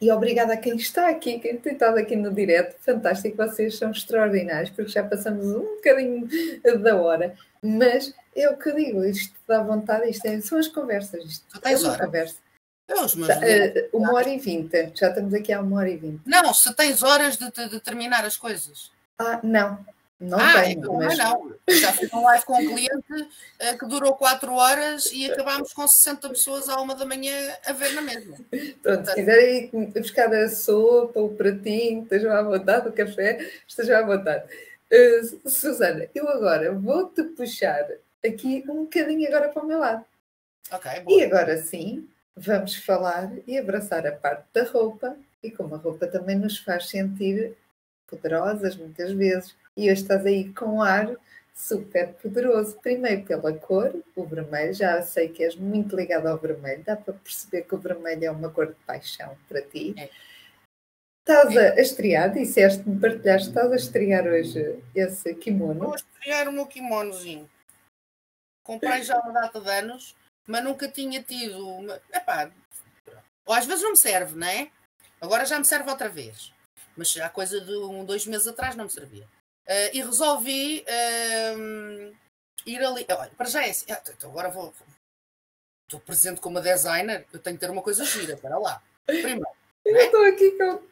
E obrigada a quem está aqui, quem tem estado aqui no direto. Fantástico, vocês são extraordinários, porque já passamos um bocadinho da hora. Mas é o que eu digo, isto dá vontade, isto é, são as conversas. Isto é uma hora. conversa. Deus, mas... Uh, uma hora e vinte, já estamos aqui há uma hora e vinte. Não, se tens horas de, de, de terminar as coisas. Ah, não, não ah, tenho. Então, mas... não. Já fiz um live com um cliente uh, que durou 4 horas e acabámos com 60 pessoas à uma da manhã a ver na mesma. Pronto, se quiserem ir buscar a sopa, o pratinho, estejam à vontade, o café, estejam à vontade. Uh, Susana, eu agora vou-te puxar aqui um bocadinho agora para o meu lado. Ok, boa. E agora sim, vamos falar e abraçar a parte da roupa e como a roupa também nos faz sentir poderosas muitas vezes e hoje estás aí com um ar super poderoso. Primeiro pela cor, o vermelho, já sei que és muito ligado ao vermelho, dá para perceber que o vermelho é uma cor de paixão para ti. É. Estás a estrear, disseste-me, partilhaste, estás a estrear hoje esse kimono? Vou estrear o meu kimonozinho. Comprei já uma data de anos, mas nunca tinha tido. Uma... Epá, ou às vezes não me serve, não é? Agora já me serve outra vez. Mas há coisa de um, dois meses atrás não me servia. Uh, e resolvi uh, ir ali. Olha, para já é assim. Ah, então agora vou. Estou presente como designer, eu tenho que ter uma coisa gira. Para lá. Primeiro. Eu né? estou aqui com.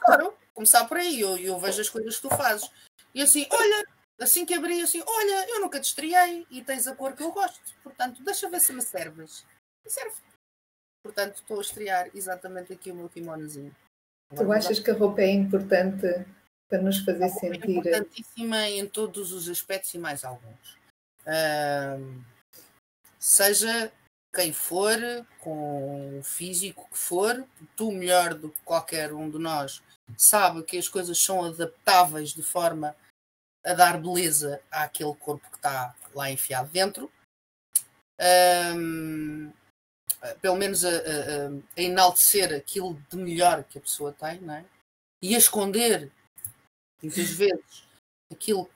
Claro, começar por aí. Eu, eu vejo as coisas que tu fazes. E assim, olha, assim que abri, assim, olha, eu nunca te estreiei e tens a cor que eu gosto. Portanto, deixa ver se me serves. E serve. Portanto, estou a estrear exatamente aqui o meu kimonozinho. Tu achas que a roupa é importante para nos fazer sentir. É importantíssima em todos os aspectos e mais alguns. Uh, seja quem for, com o físico que for, tu melhor do que qualquer um de nós sabe que as coisas são adaptáveis de forma a dar beleza àquele corpo que está lá enfiado dentro. Um, pelo menos a, a, a, enaltecer aquilo de melhor que a pessoa tem, não é? E a esconder muitas vezes aquilo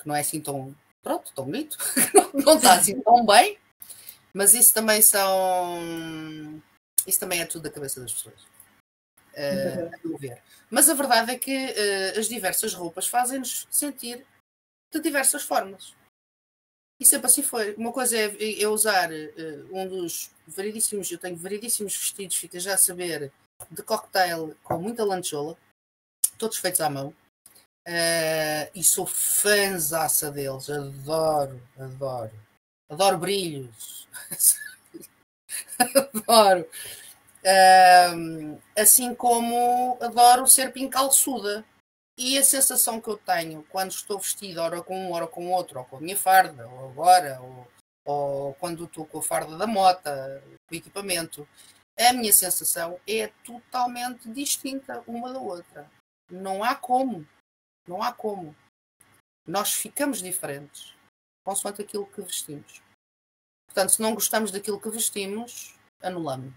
que não é assim tão pronto, tão bonito, não está assim tão bem, mas isso também são isso também é tudo da cabeça das pessoas. Uh, a ver. Mas a verdade é que uh, as diversas roupas fazem-nos sentir de diversas formas. E sempre assim foi. Uma coisa é, é usar uh, um dos variedíssimos, eu tenho variedíssimos vestidos, fica já a saber, de cocktail com muita lanchola, todos feitos à mão. Uh, e sou fãzaça deles, adoro, adoro. Adoro brilhos. adoro. Uh, assim como adoro ser pincalçuda. E a sensação que eu tenho quando estou vestida, ora com um, ora com outro, ou com a minha farda, ou agora, ou, ou quando estou com a farda da mota, o equipamento, a minha sensação é totalmente distinta uma da outra. Não há como. Não há como. Nós ficamos diferentes consoante aquilo que vestimos. Portanto, se não gostamos daquilo que vestimos, anulamos.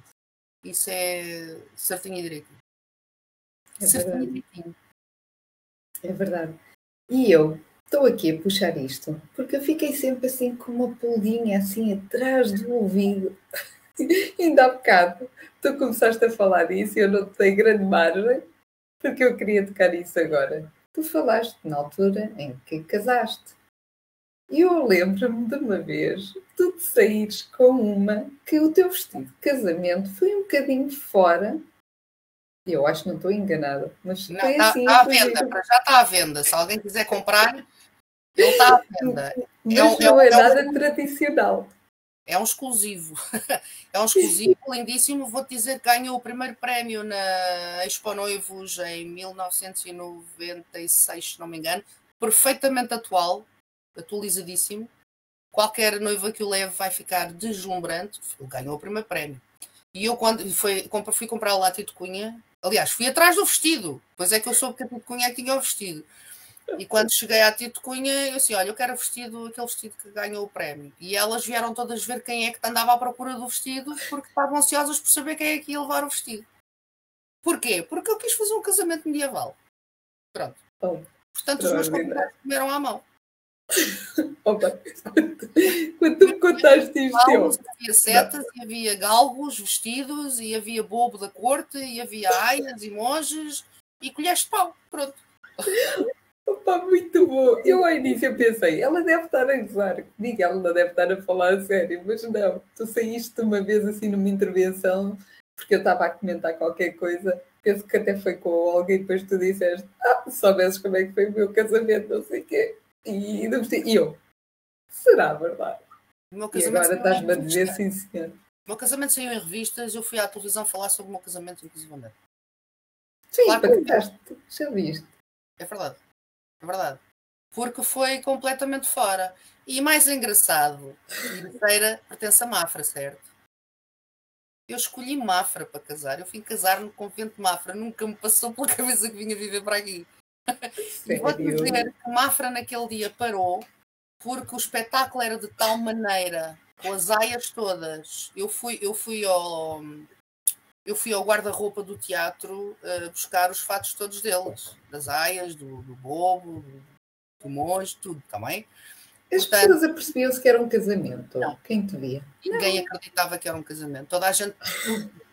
Isso é certinho e direitinho. É certinho e direitinho. É verdade. E eu estou aqui a puxar isto porque eu fiquei sempre assim com uma pulguinha assim atrás do ouvido. Ainda há bocado tu começaste a falar disso e eu não tenho grande margem porque eu queria tocar isso agora tu falaste na altura em que casaste. Eu lembro-me de uma vez tu te saíres com uma que o teu vestido de casamento foi um bocadinho fora. Eu acho que não estou enganada, mas não, foi está, assim. Está à venda, já está à venda. Se alguém quiser comprar, ele está à venda. Mas é, não é, é nada é tradicional. É um exclusivo. É um exclusivo lindíssimo. Vou-te dizer que ganhou o primeiro prémio na Expo Noivos em 1996, se não me engano. Perfeitamente atual, atualizadíssimo. Qualquer noiva que o leve vai ficar deslumbrante. Ele ganhou o primeiro prémio. E eu, quando fui, fui comprar lá a Tito Cunha, aliás, fui atrás do vestido. Pois é que eu soube que a Tito Cunha é tinha o vestido. E quando cheguei à Tito Cunha, eu assim, olha, eu quero o vestido, aquele vestido que ganhou o prémio. E elas vieram todas ver quem é que andava à procura do vestido, porque estavam ansiosas por saber quem é que ia levar o vestido. Porquê? Porque eu quis fazer um casamento medieval. Pronto. Oh, Portanto, os meus convidados comeram à mão. Opa, quando, tu me contaste isto, eu... havia setas, e havia galgos vestidos, e havia bobo da corte, e havia aias e monges, e colheres de pau. Pronto. Opa, muito bom. Eu ao início pensei, ela deve estar a gozar comigo, ela não deve estar a falar a sério, mas não, tu saíste uma vez assim numa intervenção, porque eu estava a comentar qualquer coisa, penso que até foi com alguém, depois tu disseste, ah, soubesses como é que foi o meu casamento, não sei o quê. E, e eu, será verdade? e agora estás-me a dizer sim, senhor. O meu casamento saiu em revistas, eu fui à televisão falar sobre o meu casamento, inclusive. Sim, claro contaste, já viste. É verdade, é verdade. Porque foi completamente fora. E mais engraçado, terceira pertence a Mafra, certo? Eu escolhi Mafra para casar. Eu fui casar no convento de Mafra. Nunca me passou pela cabeça que vinha viver para aqui. Vou-te dizer que Mafra naquele dia parou porque o espetáculo era de tal maneira, com as aias todas. Eu fui, eu fui ao, eu fui ao guarda-roupa do teatro uh, buscar os fatos todos deles, das aias, do, do bobo, do, do monge, tudo também. As Portanto, pessoas apercebiam-se que era um casamento. Não. Quem te via? Ninguém não. acreditava que era um casamento. Toda a gente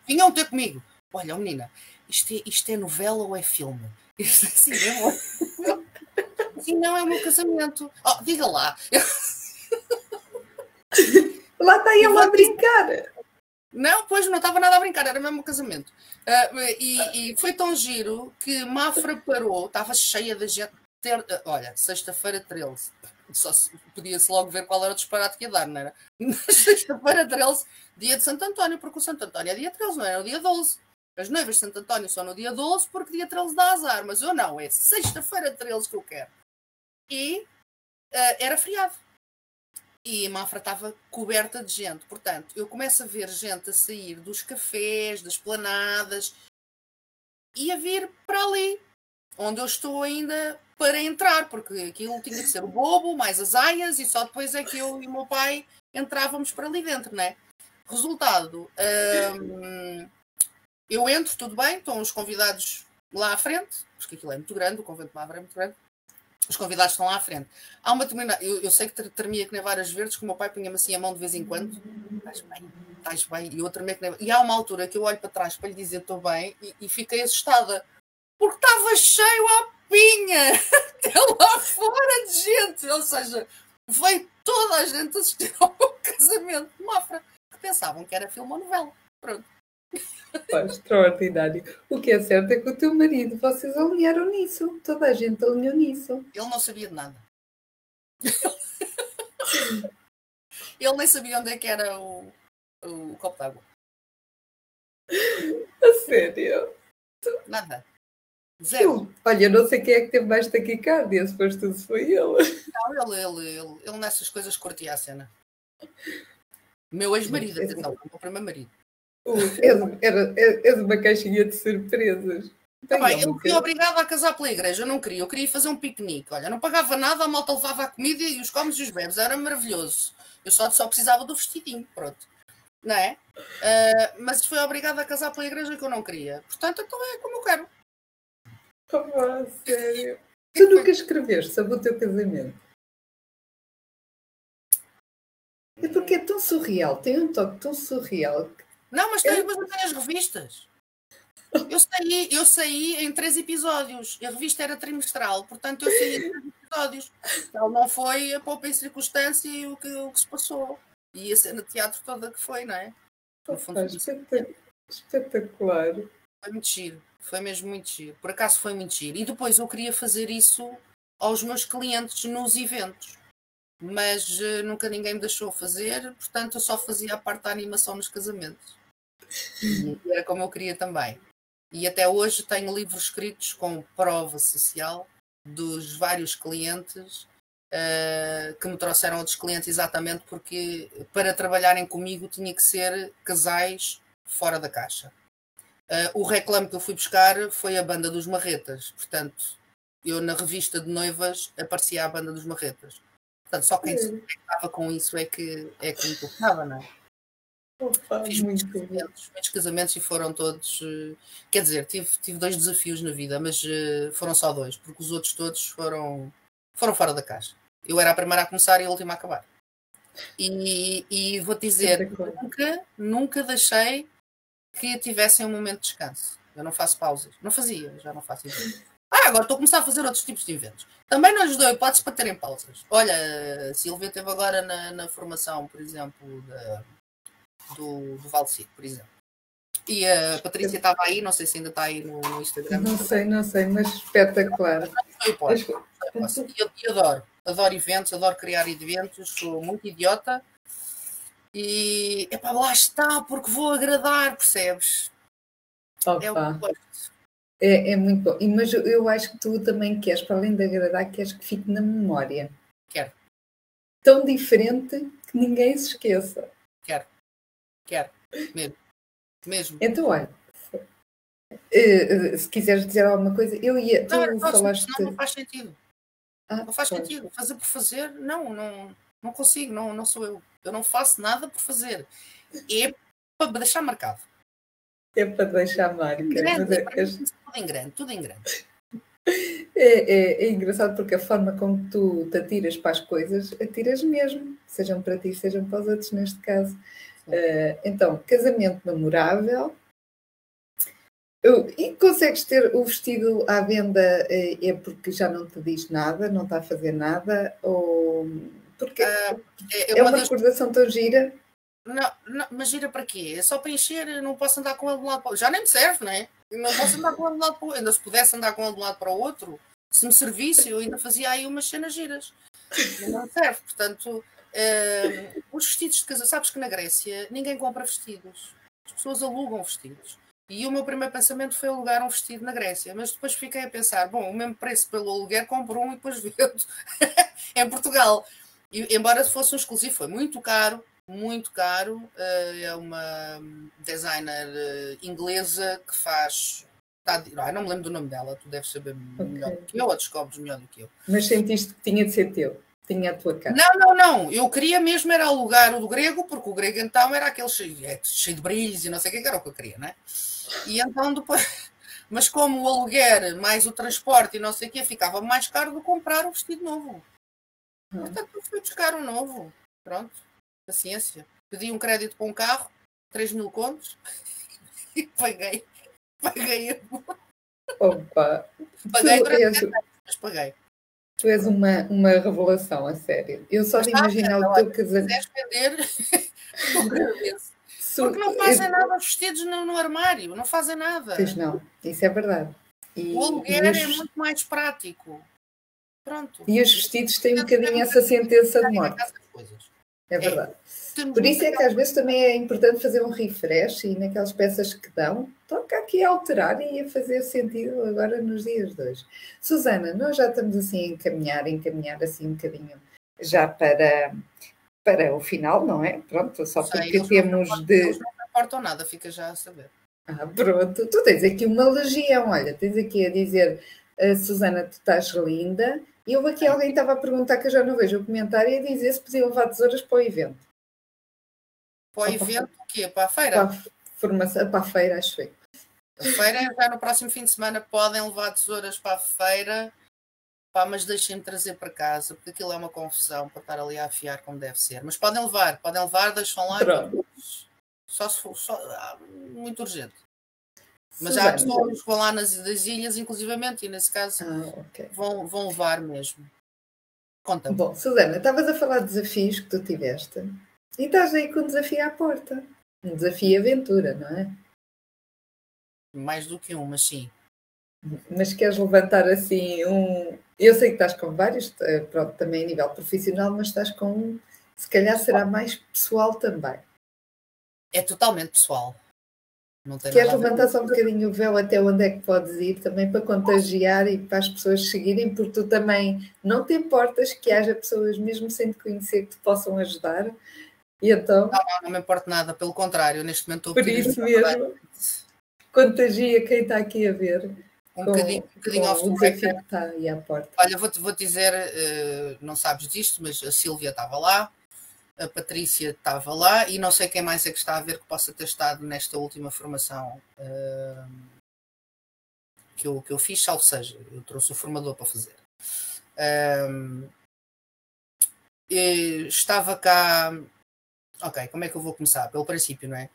vinham ter comigo. Olha, menina, isto é, isto é novela ou é filme? Isto é cinema. Sim, não é o meu casamento. Oh, diga lá. lá está ele a brincar. Não, pois não estava nada a brincar, era mesmo o casamento. Uh, e, e, foi tão giro que Mafra parou, estava cheia de gente. Ter, uh, olha, sexta-feira 13. Só podia-se logo ver qual era o disparate que ia dar, não era? Sexta-feira 13, dia de Santo António, porque o Santo António é dia 13, não é? o dia 12. As noivas de Santo António são no dia 12 porque dia 13 dá azar, mas eu não, é sexta-feira 13 que eu quero. E uh, era feriado. E a Mafra estava coberta de gente. Portanto, eu começo a ver gente a sair dos cafés, das planadas e a vir para ali, onde eu estou ainda para entrar, porque aquilo tinha que ser o bobo, mais as aias, e só depois é que eu e o meu pai entrávamos para ali dentro, né? Resultado, hum, eu entro, tudo bem, estão os convidados lá à frente, porque aquilo é muito grande, o convento de Mavra é muito grande. Os convidados estão lá à frente. Há uma determinada. Eu, eu sei que tremia que nem várias verdes, que o meu pai punha-me assim a mão de vez em quando. Estás bem, estás bem. E eu que nem. E há uma altura que eu olho para trás para lhe dizer estou bem e, e fiquei assustada. Porque estava cheio à pinha! Até lá fora de gente! Ou seja, veio toda a gente assistir ao meu casamento de Mafra, que pensavam que era filme ou novela. Pronto. Extraordinário. O que é certo é que o teu marido, vocês alinharam nisso. Toda a gente alinhou nisso. Ele não sabia de nada. Ele nem sabia onde é que era o, o copo d'água. A sério? Nada. Zero. Olha, não sei quem é que teve mais taquicardia, se foste tu, se foi ele. Não, ele, ele, ele, ele nessas coisas curtia a cena. Meu ex-marido, atenção, o meu primeiro marido. É de uma caixinha de surpresas. Tá bem, eu fui obrigada a casar pela igreja, eu não queria, eu queria fazer um piquenique. Olha, não pagava nada, a malta levava a comida e os comes e os bebes, era maravilhoso. Eu só, só precisava do vestidinho, pronto. Não é? Uh, mas fui obrigada a casar pela igreja que eu não queria. Portanto, então é como eu quero. Oh, sério? Tu nunca escreveste sobre o teu casamento? É porque é tão surreal, tem um toque tão surreal não, mas tem, mas tem as revistas. Eu saí, eu saí em três episódios. A revista era trimestral, portanto eu saí em três episódios. Então não foi a poupa em circunstância e o que, o que se passou. E a cena de teatro toda que foi, não é? No fundo, espetacular. Foi muito giro. Foi mesmo muito giro. Por acaso foi muito giro. E depois eu queria fazer isso aos meus clientes nos eventos. Mas uh, nunca ninguém me deixou fazer, portanto eu só fazia a parte da animação nos casamentos. Era como eu queria também. E até hoje tenho livros escritos com prova social dos vários clientes uh, que me trouxeram outros clientes exatamente porque para trabalharem comigo tinha que ser casais fora da caixa. Uh, o reclame que eu fui buscar foi a banda dos Marretas, portanto, eu na revista de noivas aparecia a banda dos Marretas. Portanto, só quem se conectava com isso é que, é que me tocava, não é? Opa, Fiz muitos casamentos, muitos casamentos, e foram todos. Eh, quer dizer, tive, tive dois desafios na vida, mas uh, foram só dois, porque os outros todos foram, foram fora da caixa. Eu era a primeira a começar e a última a acabar. E, e vou-te dizer, nunca, nunca deixei que tivessem um momento de descanso. Eu não faço pausas. Não fazia, já não faço isso. Ah, agora estou a começar a fazer outros tipos de eventos. Também não lhes dou hipóteses para terem pausas. Olha, a Silvia esteve agora na, na formação, por exemplo, da, do, do por exemplo. E a Patrícia estava aí, não sei se ainda está aí no, no Instagram. Não sei, não sei, mas espetacular. E adoro. Adoro eventos, adoro criar eventos, sou muito idiota. E epá, lá está, porque vou agradar, percebes? Opa. É o que gosto. É, é muito bom. Mas eu acho que tu também queres, para além de agradar, queres que fique na memória. Quero. Tão diferente que ninguém se esqueça. Quero. Quero. Mesmo. Mesmo. Então, olha, eh, se quiseres dizer alguma coisa, eu ia. Tu não, falaste. Não, não faz sentido. Ah, não faz sentido. Fazer por fazer, não, não, não consigo, não, não sou eu. Eu não faço nada por fazer. É para deixar marcado. É para deixar marca. Grande, é, é, tudo em grande, tudo em grande. É, é, é, engraçado porque a forma como tu te atiras para as coisas, atiras mesmo, sejam para ti, sejam para os outros neste caso. Uh, então, casamento memorável. Eu, e consegues ter o vestido à venda uh, é porque já não te diz nada, não está a fazer nada? Ou porque uh, é, é uma recordação tão gira? Não, não, mas gira para quê? É só para encher, eu não posso andar com ele de um lado para o outro. Já nem me serve, não é? Eu não posso andar com ele de um lado para o outro. Ainda se pudesse andar com ele de um lado para o outro, se me servisse, eu ainda fazia aí umas cenas giras. Não serve, portanto, Uh, os vestidos de casa, sabes que na Grécia ninguém compra vestidos, as pessoas alugam vestidos. E o meu primeiro pensamento foi alugar um vestido na Grécia, mas depois fiquei a pensar: bom, o mesmo preço pelo aluguer, compro um e depois vendo em Portugal. E, embora fosse um exclusivo, foi muito caro, muito caro. Uh, é uma designer uh, inglesa que faz. Tá, não me lembro do nome dela, tu deves saber okay. melhor do que eu, ou descobres melhor do que eu. Mas sentiste que tinha de ser teu? Tinha a tua cara. Não, não, não. Eu queria mesmo era alugar o do grego, porque o grego então era aquele cheio, é, cheio de brilhos e não sei o que era o que eu queria, né? E então depois. Mas como o aluguer mais o transporte e não sei o que ficava mais caro do que comprar o vestido novo. Hum. Portanto, eu fui buscar um novo. Pronto, paciência. Pedi um crédito para um carro, 3 mil contos, e paguei. Paguei. Opa! Paguei durante mas paguei. Tu és uma, uma revelação, a sério. Eu só de imaginar o teu casamento. Se vender, Porque não fazem eu... nada vestidos no, no, armário, não fazem nada. Pois não, isso é verdade. E, o aluguer os... é muito mais prático. Pronto. E os vestidos têm um bocadinho essa sentença de morte. É verdade. Por isso é que às vezes também é importante fazer um refresh e naquelas peças que dão, toca aqui a alterar e a fazer sentido agora nos dias de hoje. Susana, nós já estamos assim a encaminhar, a encaminhar assim um bocadinho já para, para o final, não é? Pronto, só porque Sei, temos não, de. Eles não importam nada, fica já a saber. Ah, pronto, tu tens aqui uma legião, olha, tens aqui a dizer, uh, Susana, tu estás linda, e houve aqui alguém que estava a perguntar que eu já não vejo o comentário e a dizer se podia levar tesouras para o evento. Para o evento o quê? Para a feira? Para a, formação, para a feira, acho que A feira é já no próximo fim de semana podem levar tesouras para a feira, pá, mas deixem-me trazer para casa, porque aquilo é uma confusão para estar ali a afiar como deve ser. Mas podem levar, podem levar, deixam lá. Só se for só, ah, muito urgente. Mas há pessoas que vão lá nas das ilhas, inclusivamente, e nesse caso ah, okay. vão, vão levar mesmo. Conta-me. Bom, Susana, estavas a falar de desafios que tu tiveste. E estás aí com um desafio à porta. Um desafio aventura, não é? Mais do que um, mas sim. Mas queres levantar assim um. Eu sei que estás com vários, eh, pronto, também a nível profissional, mas estás com um. Se calhar será mais pessoal também. É totalmente pessoal. Queres levantar só um bocadinho o véu até onde é que podes ir também para contagiar e para as pessoas seguirem, porque tu também não te importas que haja pessoas, mesmo sem te conhecer, que te possam ajudar e então? Não, não, não me importa nada, pelo contrário, neste momento estou Por isso mesmo, contagia quem está aqui a ver. Um com, bocadinho, um bocadinho off o desafio que está aí à porta. Olha, vou-te vou dizer, uh, não sabes disto, mas a Sílvia estava lá, a Patrícia estava lá e não sei quem mais é que está a ver que possa ter estado nesta última formação uh, que, eu, que eu fiz, salvo seja, eu trouxe o formador para fazer. Uh, estava cá. Ok, como é que eu vou começar? Pelo princípio, não é?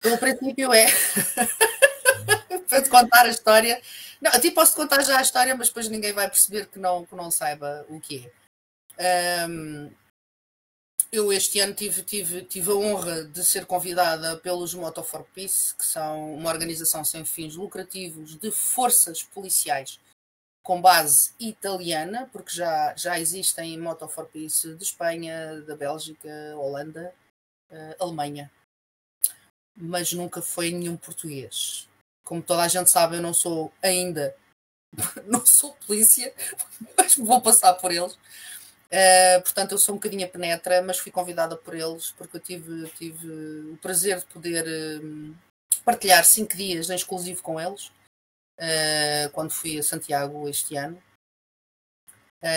Pelo princípio é. para te contar a história. Não, a ti posso contar já a história, mas depois ninguém vai perceber que não, que não saiba o que é. Um, eu este ano tive, tive, tive a honra de ser convidada pelos Moto for Peace, que são uma organização sem fins lucrativos de forças policiais com base italiana, porque já, já existem Moto for Peace de Espanha, da Bélgica, Holanda, uh, Alemanha. Mas nunca foi nenhum português. Como toda a gente sabe, eu não sou ainda, não sou polícia, mas vou passar por eles. Uh, portanto, eu sou um bocadinho a penetra, mas fui convidada por eles porque eu tive, tive o prazer de poder uh, partilhar cinco dias em exclusivo com eles uh, quando fui a Santiago este ano.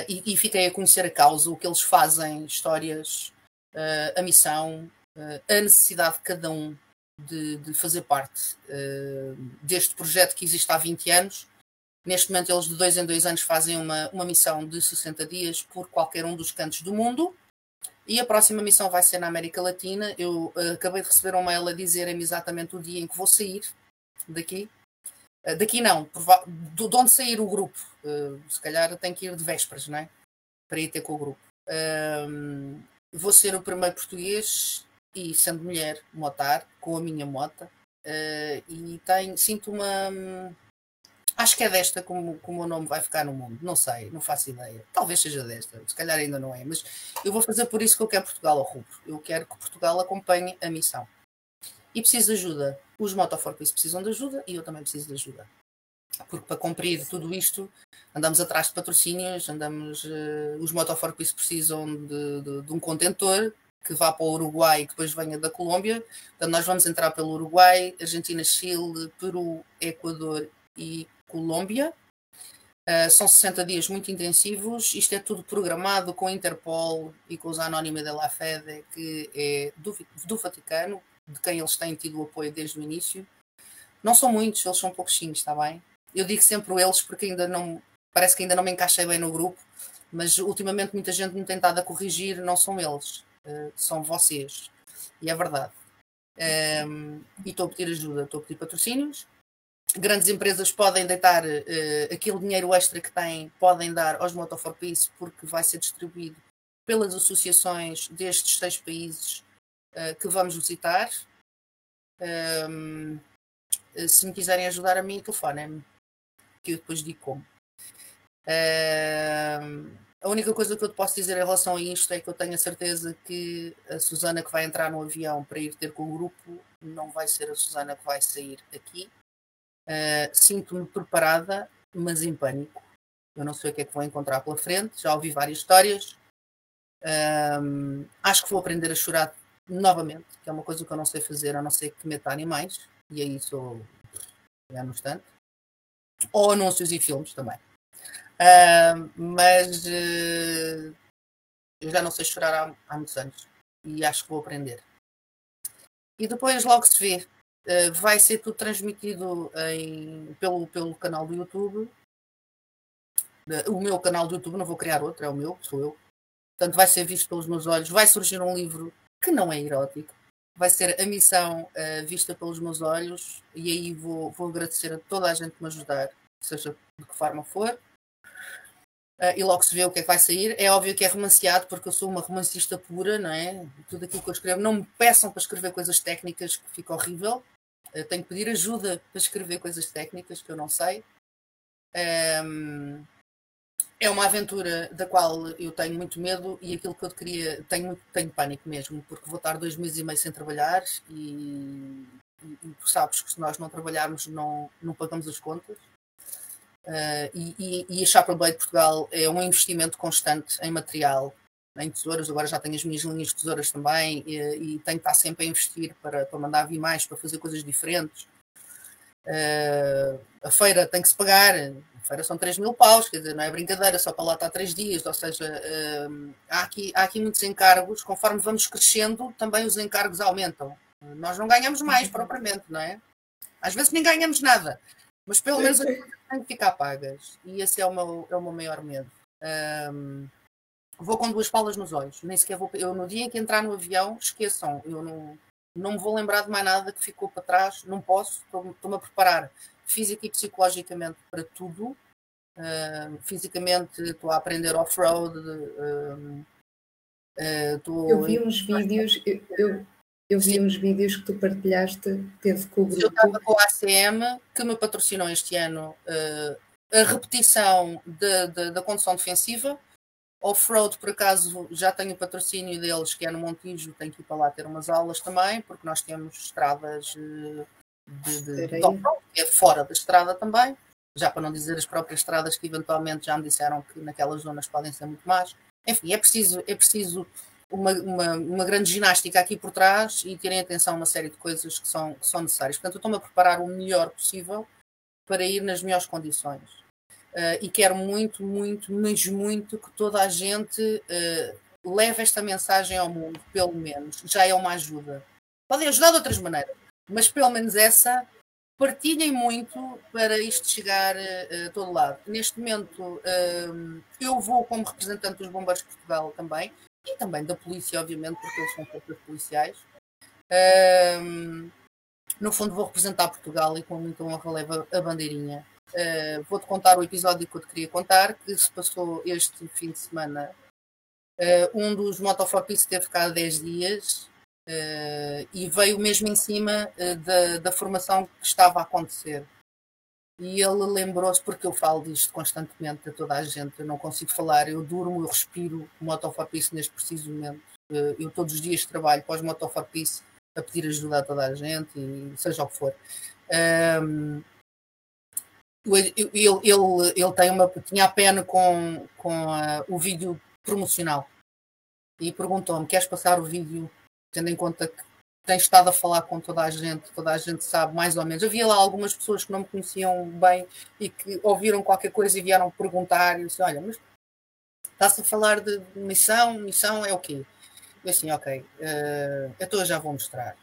E, e, fiquei a conhecer a causa, o que eles fazem, histórias, a missão, a necessidade de cada um de, de fazer parte deste projeto que existe há 20 anos Neste momento, eles de dois em dois anos fazem uma, uma missão de 60 dias por qualquer um dos cantos do mundo. E a próxima missão vai ser na América Latina. Eu uh, acabei de receber um mail a dizer-me exatamente o dia em que vou sair daqui. Uh, daqui não, de onde sair o grupo. Uh, se calhar tenho que ir de vésperas, não é? Para ir ter com o grupo. Ehm, vou ser o primeiro português e, sendo mulher, motar, com a minha mota. e tenho, sinto uma Acho que é desta como, como o nome vai ficar no mundo. Não sei, não faço ideia. Talvez seja desta, se calhar ainda não é. Mas eu vou fazer por isso que eu quero Portugal ao rubro. Eu quero que Portugal acompanhe a missão. E preciso de ajuda. Os motoforpis precisam de ajuda e eu também preciso de ajuda. Porque para cumprir tudo isto, andamos atrás de patrocínios, andamos. Uh, os motoforpis precisam de, de, de um contentor que vá para o Uruguai e depois venha da Colômbia. Portanto, nós vamos entrar pelo Uruguai, Argentina, Chile, Peru, Equador e Colômbia. Uh, são 60 dias muito intensivos. Isto é tudo programado com a Interpol e com os Anónima de la Fede, que é do, do Vaticano, de quem eles têm tido o apoio desde o início. Não são muitos, eles são pouquinhos, está bem? Eu digo sempre eles porque ainda não. Parece que ainda não me encaixei bem no grupo, mas ultimamente muita gente me tem estado a corrigir, não são eles, uh, são vocês. E é verdade. Um, e estou a pedir ajuda, estou a pedir patrocínios grandes empresas podem deitar uh, aquele dinheiro extra que têm, podem dar aos Moto for Peace, porque vai ser distribuído pelas associações destes seis países uh, que vamos visitar. Um, ehm, se me quiserem ajudar a mim, telefonem-me, que eu depois digo como. Uh, a única coisa que eu te posso dizer em relação a isto é que eu tenho a certeza que a Susana que vai entrar no avião para ir ter com o grupo não vai ser a Susana que vai sair aqui Uh, Sinto-me preparada, mas em pânico. Eu não sei o que é que vou encontrar pela frente, já ouvi várias histórias. Um, acho que vou aprender a chorar novamente, que é uma coisa que eu não sei fazer, a não ser que meta animais, e aí sou já no instante. Ou anúncios e filmes também. Uh, mas uh, eu já não sei chorar há, há muitos anos e acho que vou aprender. E depois logo se vê Uh, vai ser tudo transmitido em, pelo, pelo canal do YouTube. Uh, o meu canal do YouTube, não vou criar outro, é o meu, sou eu. Portanto, vai ser visto pelos meus olhos. Vai surgir um livro que não é erótico. Vai ser a missão vista pelos meus olhos. E aí vou, vou agradecer a toda a gente que me ajudar, seja de que forma for. Uh, e logo se vê o que é que vai sair. É óbvio que é romanceado, porque eu sou uma romancista pura, não é? Tudo aquilo que eu escrevo. Não me peçam para escrever coisas técnicas que fica horrível. Eu tenho que pedir ajuda para escrever coisas técnicas que eu não sei. Um, é uma aventura da qual eu tenho muito medo e aquilo que eu queria, tenho, tenho pânico mesmo, porque vou estar dois meses e meio sem trabalhar e, e, e sabes que se nós não trabalharmos não, não pagamos as contas. Uh, e, e, e, a Chapel Blade Portugal é um investimento constante em material, em tesouras, agora já tenho as minhas linhas de tesouras também e, e tenho que estar sempre a investir para, para mandar vir mais, para fazer coisas diferentes. Uh, a feira tem que se pagar, a feira são 3 mil paus, quer dizer, não é brincadeira, só para lá estar 3 dias, ou seja, uh, há, aqui, há aqui muitos encargos, conforme vamos crescendo, também os encargos aumentam. Nós não ganhamos mais propriamente, não é? Às vezes nem ganhamos nada, mas pelo menos tem que ficar pagas, e esse é o meu, é o meu maior medo. Um, vou com duas palas nos olhos. Nem sequer vou. Eu, no dia em que entrar no avião, esqueçam. Eu não, não me vou lembrar de mais nada que ficou para trás. Não posso. Estou-me a preparar física e psicologicamente para tudo. Uh, fisicamente, estou a aprender off-road. Uh, uh, eu vi uns vídeos. Eu, eu, eu vi Sim. uns vídeos que tu partilhaste, penso que o grupo. Eu estava com a ACM, que me patrocinou este ano a repetição de, de, da condução defensiva Off-road, por acaso, já tenho o patrocínio deles, que é no Montijo, tenho que ir para lá ter umas aulas também, porque nós temos estradas eh, de, de, de off-road, que é fora da estrada também, já para não dizer as próprias estradas que eventualmente já me disseram que naquelas zonas podem ser muito mais. Enfim, é preciso, é preciso uma, uma, uma grande ginástica aqui por trás e terem atenção a uma série de coisas que são, que são necessárias. Portanto, eu estou-me a preparar o melhor possível para ir nas melhores condições. Uh, e quero muito, muito, mas muito que toda a gente uh, leve esta mensagem ao mundo, pelo menos. Já é uma ajuda. Podem ajudar de outras maneiras, mas pelo menos essa partilhem muito para isto chegar uh, a todo lado. Neste momento, eu vou como representante dos Bombeiros de Portugal também, e também da polícia, obviamente, porque eles são forças policiais. no fundo, vou representar Portugal e com muita honra levo a bandeirinha Uh, Vou-te contar o episódio que eu te queria contar, que se passou este fim de semana. Uh, um dos motofopistas teve cá há 10 dias uh, e veio mesmo em cima da, da formação que estava a acontecer. E ele lembrou-se, porque eu falo disto constantemente a toda a gente, eu não consigo falar, eu durmo, eu respiro o motofopice neste preciso momento. eu todos os dias trabalho pós motofopice a pedir ajuda a toda a gente, e seja o que for. Um, ele, ele, ele tem uma, tinha a pena com, com uh, o vídeo promocional e perguntou-me: queres passar o vídeo, tendo em conta que tens estado a falar com toda a gente, toda a gente sabe mais ou menos. Havia lá algumas pessoas que não me conheciam bem e que ouviram qualquer coisa e vieram perguntar. E disse: Olha, mas está-se a falar de missão? Missão é o quê? Eu assim, ok, uh, então eu já vou mostrar.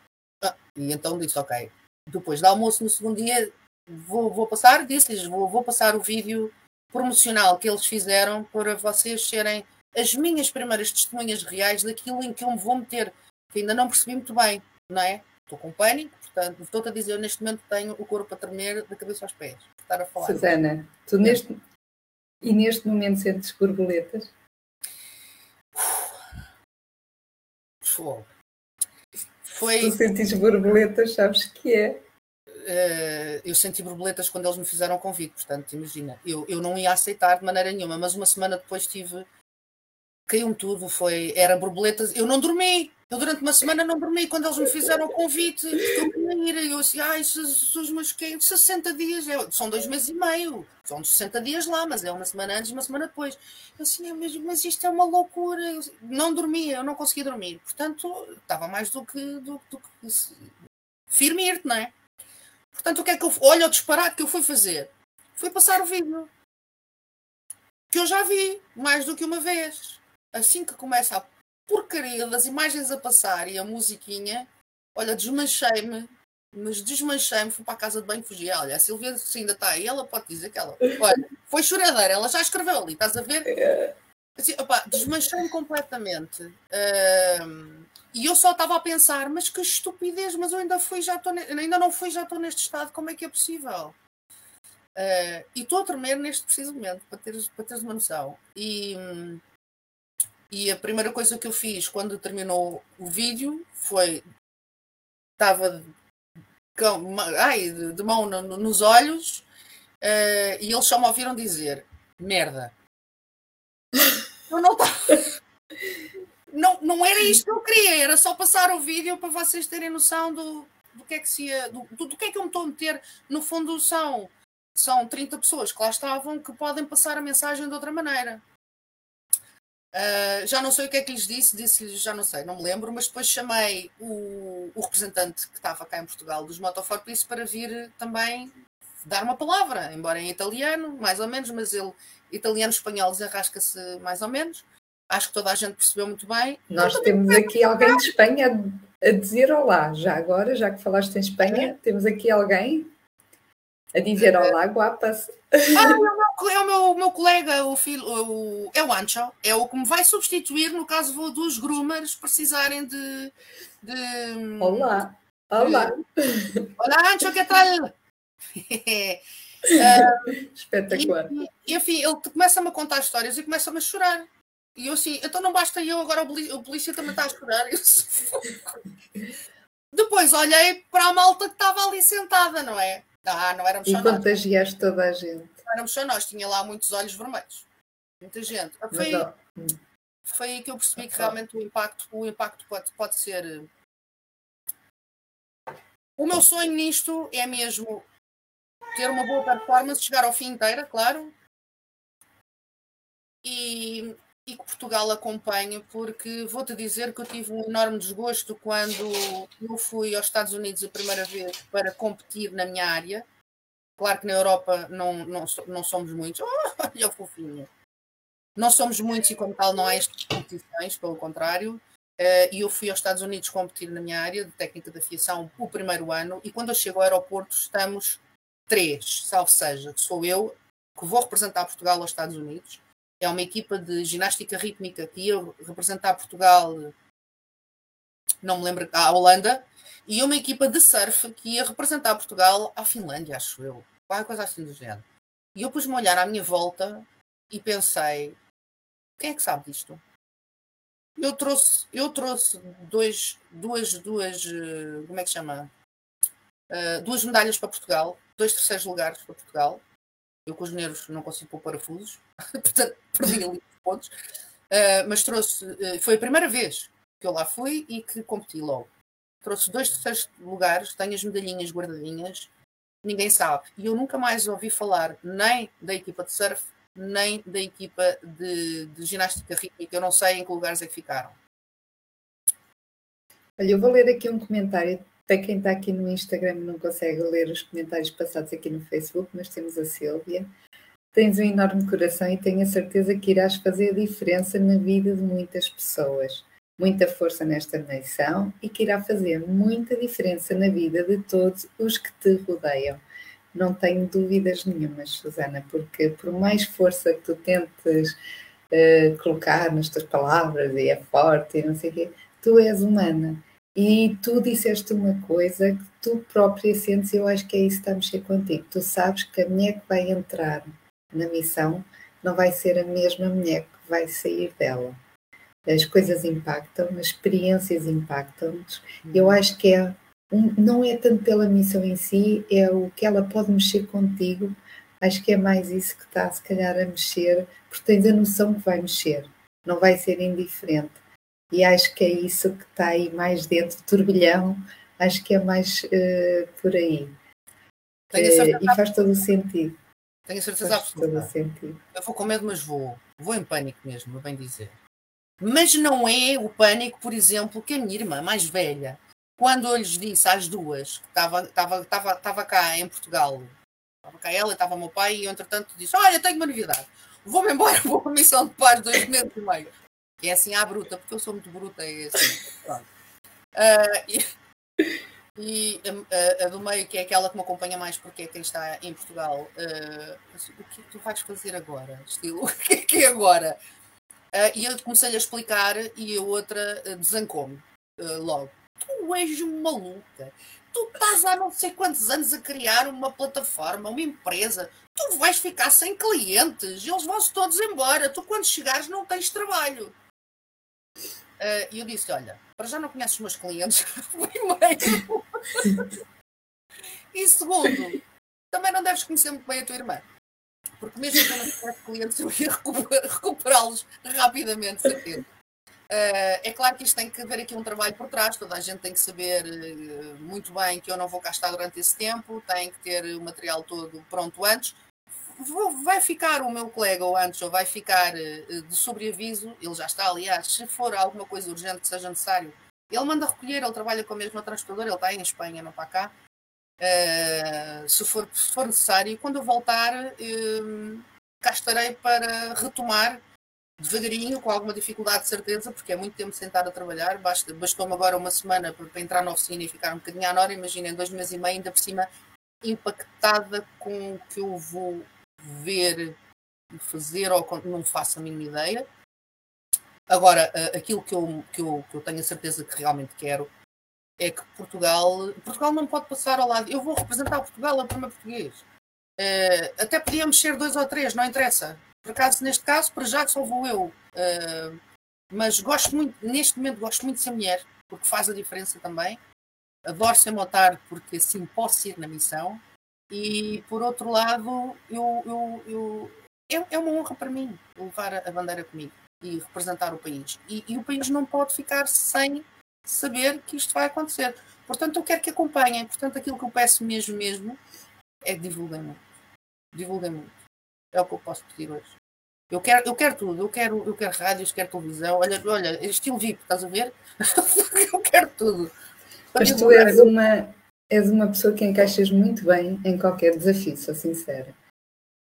Ah, e então disse: Ok. Depois do almoço, no segundo dia, vou, vou passar, disse-lhes, vou, vou passar o vídeo promocional que eles fizeram para vocês serem as minhas primeiras testemunhas reais daquilo em que eu me vou meter, que ainda não percebi muito bem, não é? Estou com pânico, portanto, estou-te a dizer, eu neste momento tenho o corpo a tremer da cabeça aos pés. Estar a falar. Susana, tu neste. E neste momento sentes borboletas? Foi. Foi. Se tu sentes borboletas, sabes que é uh, eu senti borboletas quando eles me fizeram o convite, portanto, imagina, eu, eu não ia aceitar de maneira nenhuma, mas uma semana depois tive. Caiu-me tudo, foi. Era borboletas. Eu não dormi. Eu durante uma semana não dormi quando eles me fizeram o convite. Eu ir. Eu assim, ai, Jesus, mas que 60 dias. É, são dois meses e meio. São 60 dias lá, mas é uma semana antes, uma semana depois. Eu assim, mas, mas isto é uma loucura. Eu, não dormia, eu não conseguia dormir. Portanto, estava mais do que, do, do que firme não é? Portanto, o que é que eu. Olha o disparate que eu fui fazer. Fui passar o vídeo. Que eu já vi mais do que uma vez. Assim que começa a porcaria das imagens a passar e a musiquinha, olha, desmanchei-me. Mas desmanchei-me, fui para a casa de banho e fugi. Olha, a Silvia se ainda está aí, ela pode dizer que ela. Olha, foi choradeira, ela já escreveu ali, estás a ver? É. Assim, desmanchei-me completamente. Uh, e eu só estava a pensar, mas que estupidez, mas eu ainda fui, já estou, ainda não fui, já estou neste estado, como é que é possível? Uh, e estou a tremer neste preciso momento, para teres, para teres uma noção. E, e a primeira coisa que eu fiz quando terminou o vídeo foi. Estava ai, de mão no, nos olhos uh, e eles só me ouviram dizer: merda. Eu não estava não, não era isto que eu queria, era só passar o vídeo para vocês terem noção do, do que é que se ia, do, do, do que é que eu me estou a meter. No fundo, são, são 30 pessoas que lá estavam que podem passar a mensagem de outra maneira. Uh, já não sei o que é que lhes disse, disse-lhes, já não sei, não me lembro, mas depois chamei o, o representante que estava cá em Portugal dos Motofor Peace para vir também dar uma palavra, embora em italiano, mais ou menos, mas ele, italiano-espanhol, desarrasca-se mais ou menos. Acho que toda a gente percebeu muito bem. Nós temos aqui alguém de Espanha a dizer olá. Já agora, já que falaste em Espanha, é. temos aqui alguém. A dizer olá, guapas. Ah, é o meu, é o meu, meu colega, o filho, o, é o Ancho, é o que me vai substituir no caso dos groomers precisarem de. de olá, olá. De, olá, Ancho, que tal? uh, Espetacular. E, e, enfim, ele começa-me a contar histórias e começa-me a chorar. E eu assim, então não basta eu, agora o, polícia também está a chorar. Eu, Depois olhei para a malta que estava ali sentada, não é? Ah, não éramos e só nós. E contagiaste toda a gente. Não éramos só nós, tinha lá muitos olhos vermelhos. Muita gente. Foi, Mas, foi aí que eu percebi que realmente o impacto, o impacto pode, pode ser. O meu sonho nisto é mesmo ter uma boa performance, chegar ao fim inteira, claro. E, e que Portugal acompanhe, porque vou-te dizer que eu tive um enorme desgosto quando eu fui aos Estados Unidos a primeira vez para competir na minha área. Claro que na Europa não, não, não somos muitos. Oh, olha o fofinho. Não somos muitos e, como tal, não há estas competições, pelo contrário. Eh, e eu fui aos Estados Unidos competir na minha área de técnica de aviação o primeiro ano. E quando eu chego ao aeroporto, estamos três, salvo seja, sou eu, que vou representar Portugal aos Estados Unidos é uma equipa de ginástica rítmica que ia representar Portugal, não me lembro, à Holanda, e uma equipa de surf que ia representar Portugal à Finlândia, acho eu. Qualquer coisa assim do género. E eu pus-me a olhar à minha volta e pensei: quem é que sabe disto? Eu trouxe, eu trouxe dois, duas, duas, eh, como é que chama? Uh, duas medalhas para Portugal, dois terceiros lugares para Portugal. Eu com os nervos não consigo pôr parafusos, portanto perdi ali os pontos. Uh, mas trouxe, uh, foi a primeira vez que eu lá fui e que competi logo. Trouxe dois terceiros lugares, tenho as medalhinhas guardadinhas, ninguém sabe. E eu nunca mais ouvi falar nem da equipa de surf, nem da equipa de, de ginástica rítmica. Eu não sei em que lugares é que ficaram. Olha, eu vou ler aqui um comentário para quem está aqui no Instagram não consegue ler os comentários passados aqui no Facebook, mas temos a Silvia. Tens um enorme coração e tenho a certeza que irás fazer a diferença na vida de muitas pessoas. Muita força nesta missão e que irá fazer muita diferença na vida de todos os que te rodeiam. Não tenho dúvidas nenhumas, Susana, porque por mais força que tu tentes uh, colocar nas tuas palavras e é forte e não sei o quê, tu és humana e tu disseste uma coisa que tu própria sentes, e eu acho que é isso que está a mexer contigo. Tu sabes que a mulher que vai entrar na missão não vai ser a mesma mulher que vai sair dela. As coisas impactam, as experiências impactam-nos. Eu acho que é não é tanto pela missão em si, é o que ela pode mexer contigo. Acho que é mais isso que está, se calhar, a mexer, porque tens a noção que vai mexer, não vai ser indiferente e acho que é isso que está aí mais dentro do turbilhão, acho que é mais uh, por aí. Uh, e faz todo o sentido. Tenho certeza faz absoluta. Todo o sentido. Eu vou com medo, mas vou. Vou em pânico mesmo, bem dizer. Mas não é o pânico, por exemplo, que a minha irmã mais velha, quando eu lhes disse às duas, que estava, estava, estava, estava cá em Portugal, estava cá ela estava o meu pai, e eu entretanto disse: Olha, tenho uma novidade, vou-me embora, vou para a missão de paz dois meses e meio. É assim à bruta, porque eu sou muito bruta, é assim. Uh, e, e a, a, do meio, que é aquela que me acompanha mais porque é quem está em Portugal, uh, o que é que tu vais fazer agora? Estilo, o que é que é agora? Uh, e eu comecei a explicar e a outra desancou-me logo. Tu és maluca. Tu estás há não sei quantos anos a criar uma plataforma, uma empresa. Tu vais ficar sem clientes. Eles vão-se todos embora. Tu, quando chegares, não tens trabalho. Uh, e eu disse: Olha, para já não conheces os meus clientes, primeiro. e segundo, também não deves conhecer muito bem a tua irmã. Porque mesmo que eu não tivesse clientes, eu ia recuperá-los rapidamente, certeza. Uh, é claro que isto tem que haver aqui um trabalho por trás, toda a gente tem que saber uh, muito bem que eu não vou cá estar durante esse tempo, tem que ter o material todo pronto antes, vai ficar o meu colega ou antes, ou vai ficar uh, de sobreaviso, ele já está, aliás, se for alguma coisa urgente que seja necessário, ele manda recolher, ele trabalha com a mesma transportadora, ele está em Espanha, não está cá. Uh, se, for, se for necessário, quando eu voltar, uh, cá estarei para retomar devagarinho, com alguma dificuldade de certeza, porque é muito tempo sentar a trabalhar. Bastou-me agora uma semana para, para, entrar na oficina e ficar um bocadinho à hora. Imaginem, dois meses e meio, ainda por cima impactada com o que eu vou ver e fazer ou não faço a mínima ideia. Agora, aquilo que eu, que, eu, que eu tenho a certeza que realmente quero é que Portugal, Portugal não pode passar ao lado. Eu vou representar Portugal a primeiro português. Uh, até podíamos ser dois ou três, não interessa. Por acaso, neste caso, para já só vou eu. Uh, mas gosto muito, neste momento, gosto muito de ser mulher, porque faz a diferença também. Adoro ser motar porque assim posso ir na missão. E por outro lado, eu, eu, eu é, é, uma honra para mim levar a bandeira comigo e representar o país. E, e o país não pode ficar sem saber que isto vai acontecer. Portanto, eu quero que acompanhem. Portanto, aquilo que eu peço mesmo, mesmo, é que divulguem muito. Divulguem muito. É o que eu posso pedir hoje. Eu quero, eu quero tudo. Eu quero, eu quero rádios, quero televisão. Olha, olha, estilo VIP, estás a ver? eu quero tudo. Mas tu és uma, és uma pessoa que encaixas muito bem em qualquer desafio, sou sincera.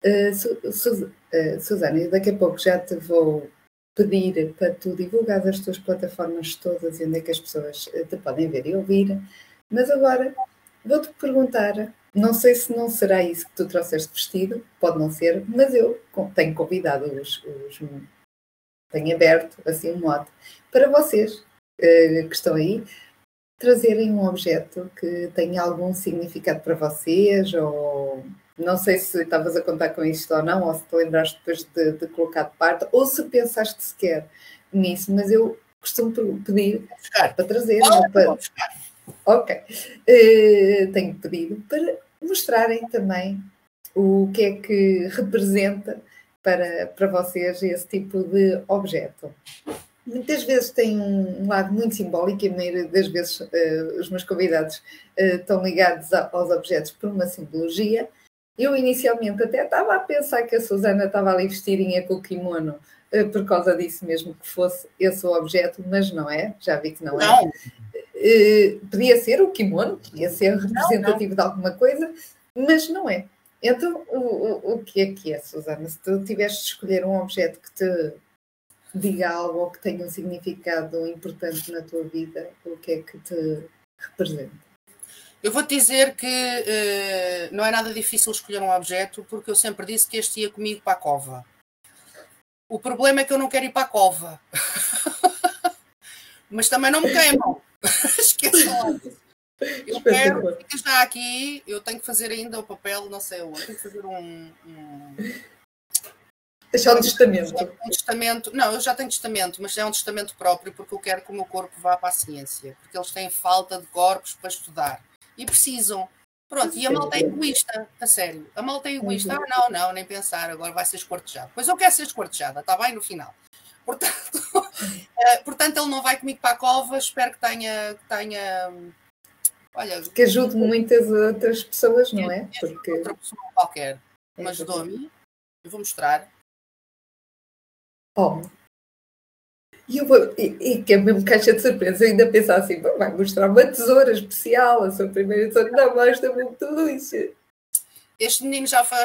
Uh, Su, uh, daqui a pouco já te vou pedir para tu divulgar as tuas plataformas todas e onde é que as pessoas eh, te podem ver e ouvir. Mas agora vou-te perguntar, não sei se não será isso que tu trouxeste vestido, pode não ser, mas eu tenho convidado os, os tenho aberto assim um mote para vocês eh, que estão aí trazerem um objeto que tenha algum significado para vocês ou não sei se estavas a contar com isto ou não, ou se te lembraste depois de, de colocar de parte, ou se pensaste sequer nisso, mas eu costumo pedir buscar. para trazer. para... Ok. Uh, tenho pedido para mostrarem também o que é que representa para, para vocês esse tipo de objeto. Muitas vezes tem um, lado muito simbólico e a maioria das vezes uh, os meus convidados uh, estão ligados a, aos objetos por uma simbologia, eu inicialmente até estava a pensar que a Susana estava ali vestidinha com o kimono eh, por causa disso mesmo que fosse esse o objeto, mas não é, já vi que não, é. não. é. podia ser o kimono, podia ser representativo não, não. de alguma coisa, mas não é. Então, o, o, o que é que é, Susana? Se tu tivesse de escolher um objeto que te diga algo que tenha um significado importante na tua vida, o que é que te representa? Eu vou-te dizer que uh, não é nada difícil escolher um objeto, porque eu sempre disse que este ia comigo para a cova. O problema é que eu não quero ir para a cova. Mas também não me queimam. Esqueçam Eu quero, fica já aqui, eu tenho que fazer ainda o papel, não sei onde, tenho que fazer um. um... Deixar um testamento. Um testamento. Não, eu já tenho testamento, mas é um testamento próprio, porque eu quero que o meu corpo vá para a ciência, porque eles têm falta de corpos para estudar e precisam. Pronto, e a malta é egoísta, a sério. A malta é egoísta. Ah, não, não, nem pensar, agora vai ser esquartejado. Pois eu quero ser esquartejada, está bem no final. Portanto, eh, portanto, ele não vai comigo para a cova, espero que tenha. Que tenha olha, que ajude muitas outras pessoas, não é? Porque... Outra pessoa qualquer. É Mas ajudou a mim, eu vou mostrar. Oh, e, eu e, e, que é mesmo caixa de surpresa, eu ainda pensar assim, vai mostrar uma tesoura especial, a sua primeira tesoura, não, mostra mesmo tudo isso. Este menino já foi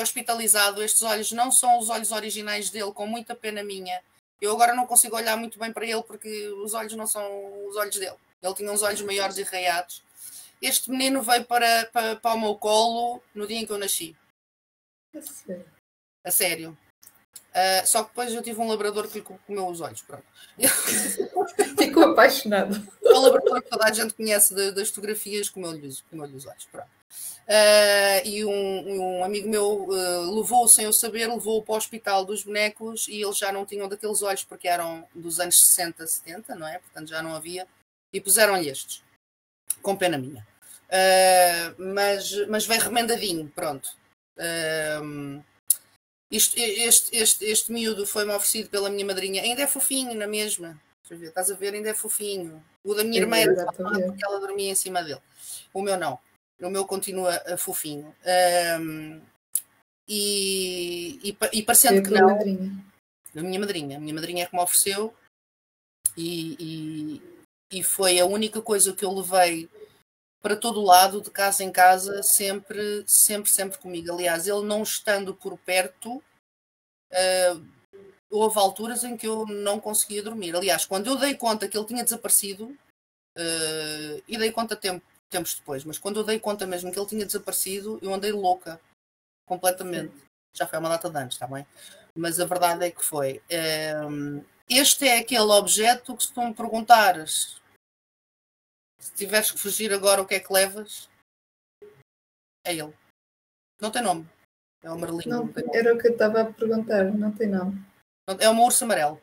hospitalizado, estes olhos não são os olhos originais dele, com muita pena minha. Eu agora não consigo olhar muito bem para ele porque os olhos não são os olhos dele. Ele tinha uns olhos maiores e raiados. Este menino veio para, para, para o meu colo no dia em que eu nasci. A sério. A sério. Uh, só que depois eu tive um labrador que lhe comeu os olhos. Pronto. Ficou apaixonado. O labrador que toda a gente conhece das fotografias comeu-lhe comeu os olhos. Pronto. Uh, e um, um, amigo meu uh, levou-o sem eu saber, levou-o para o hospital dos bonecos e eles já não tinham daqueles olhos porque eram dos anos 60, 70, não é? Portanto já não havia. E puseram-lhe estes, com pena minha. Mas, mas vem remendadinho, pronto. Uh, isto, este, este, este miúdo foi-me oferecido pela minha madrinha. Ainda é fofinho, na mesma. Estás a ver? Ainda é fofinho. O da minha irmã era porque ela dormia em cima dele. O meu não. O meu continua fofinho. Um, e, e, e parecendo que não. Madrinha. A minha madrinha. A minha madrinha é que me ofereceu. E, e, e foi a única coisa que eu levei para todo lado, de casa em casa, sempre, sempre, sempre comigo. Aliás, ele não estando por perto, uh, houve alturas em que eu não conseguia dormir. Aliás, quando eu dei conta que ele tinha desaparecido, uh, e dei conta tempo, tempos depois, mas quando eu dei conta mesmo que ele tinha desaparecido, eu andei louca, completamente. Já foi uma data de anos, está bem? Mas a verdade é que foi. Um, este é aquele objeto que se tu me perguntares se tiveres que fugir agora, o que é que levas? É ele. Não tem nome. É o amarelinho. Não, não era o que eu estava a perguntar, não tem nome. É o meu urso amarelo.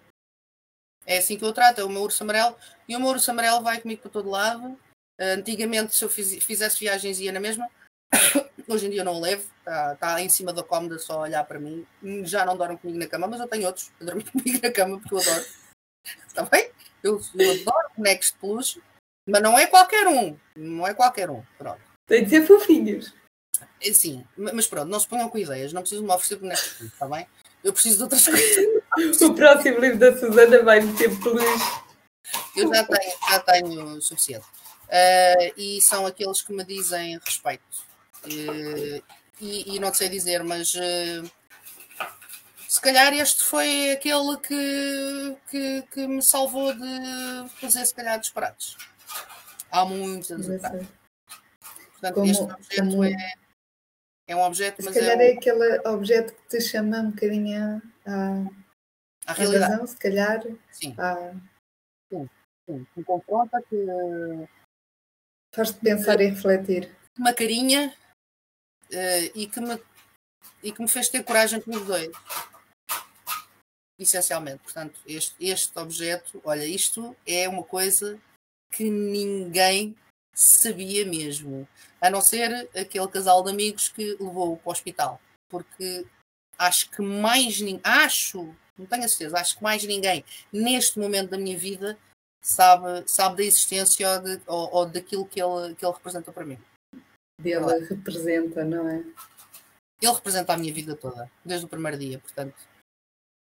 É assim que eu trato, é o meu urso amarelo. E o meu urso amarelo vai comigo para todo lado. Antigamente, se eu fizesse viagens, ia na mesma. Hoje em dia eu não o levo. Está, está em cima da cómoda só a olhar para mim. Já não dorme comigo na cama, mas eu tenho outros a dormir comigo na cama porque eu adoro. Está bem? Eu, eu adoro bonecos de peluche, mas não é qualquer um. Não é qualquer um. Pronto. Tem de ser fofinhos. É, sim, mas pronto, não se ponham com ideias. Não preciso me oferecer bonecos de está bem? Eu preciso de outras coisas. o próximo livro da Susana vai meter peluche. Eu já tenho, já tenho o suficiente. Uh, e são aqueles que me dizem respeito. Uh, e, e, não sei dizer, mas uh, se calhar este foi aquele que, que, que, me salvou de fazer, se calhar, disparates. Há muitos anos atrás. Portanto, como, este objeto como... é, é um objeto, se mas calhar é, é aquele objeto que te chama um bocadinho à, à realidade. Razão, se calhar. Sim. À... Sim, sim. Me confronta que. Faz-te pensar e refletir. Uma carinha uh, e, que me, e que me fez ter coragem com os dois. Essencialmente. Portanto, este, este objeto, olha, isto é uma coisa que ninguém sabia mesmo. A não ser aquele casal de amigos que levou-o para o hospital. Porque acho que mais ninguém, acho, não tenho a certeza, acho que mais ninguém neste momento da minha vida sabe, sabe da existência ou, de, ou, ou daquilo que ele, que ele representa para mim. Ele representa, não é? Ele representa a minha vida toda, desde o primeiro dia, portanto.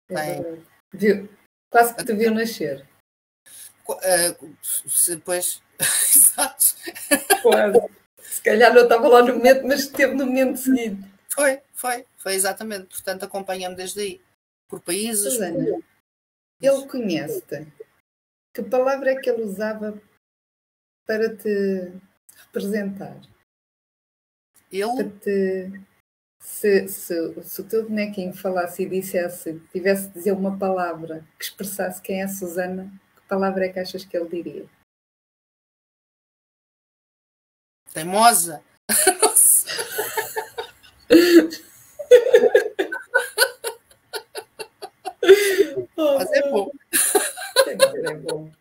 É tem... viu, quase que te viu nascer. Uh, pois, exato. Quase. Se calhar não estava lá no momento, mas esteve no momento seguinte. Foi, foi, foi exatamente. Portanto, acompanha-me desde aí. Por países. Susana, por... ele conhece-te. Que palavra é que ele usava para te representar? Ele. Te, se, se, se o teu bonequinho falasse e dissesse, tivesse de dizer uma palavra que expressasse quem é a Susana, palavra é que achas que ele diria? Teimosa. Mas é bom. É bom.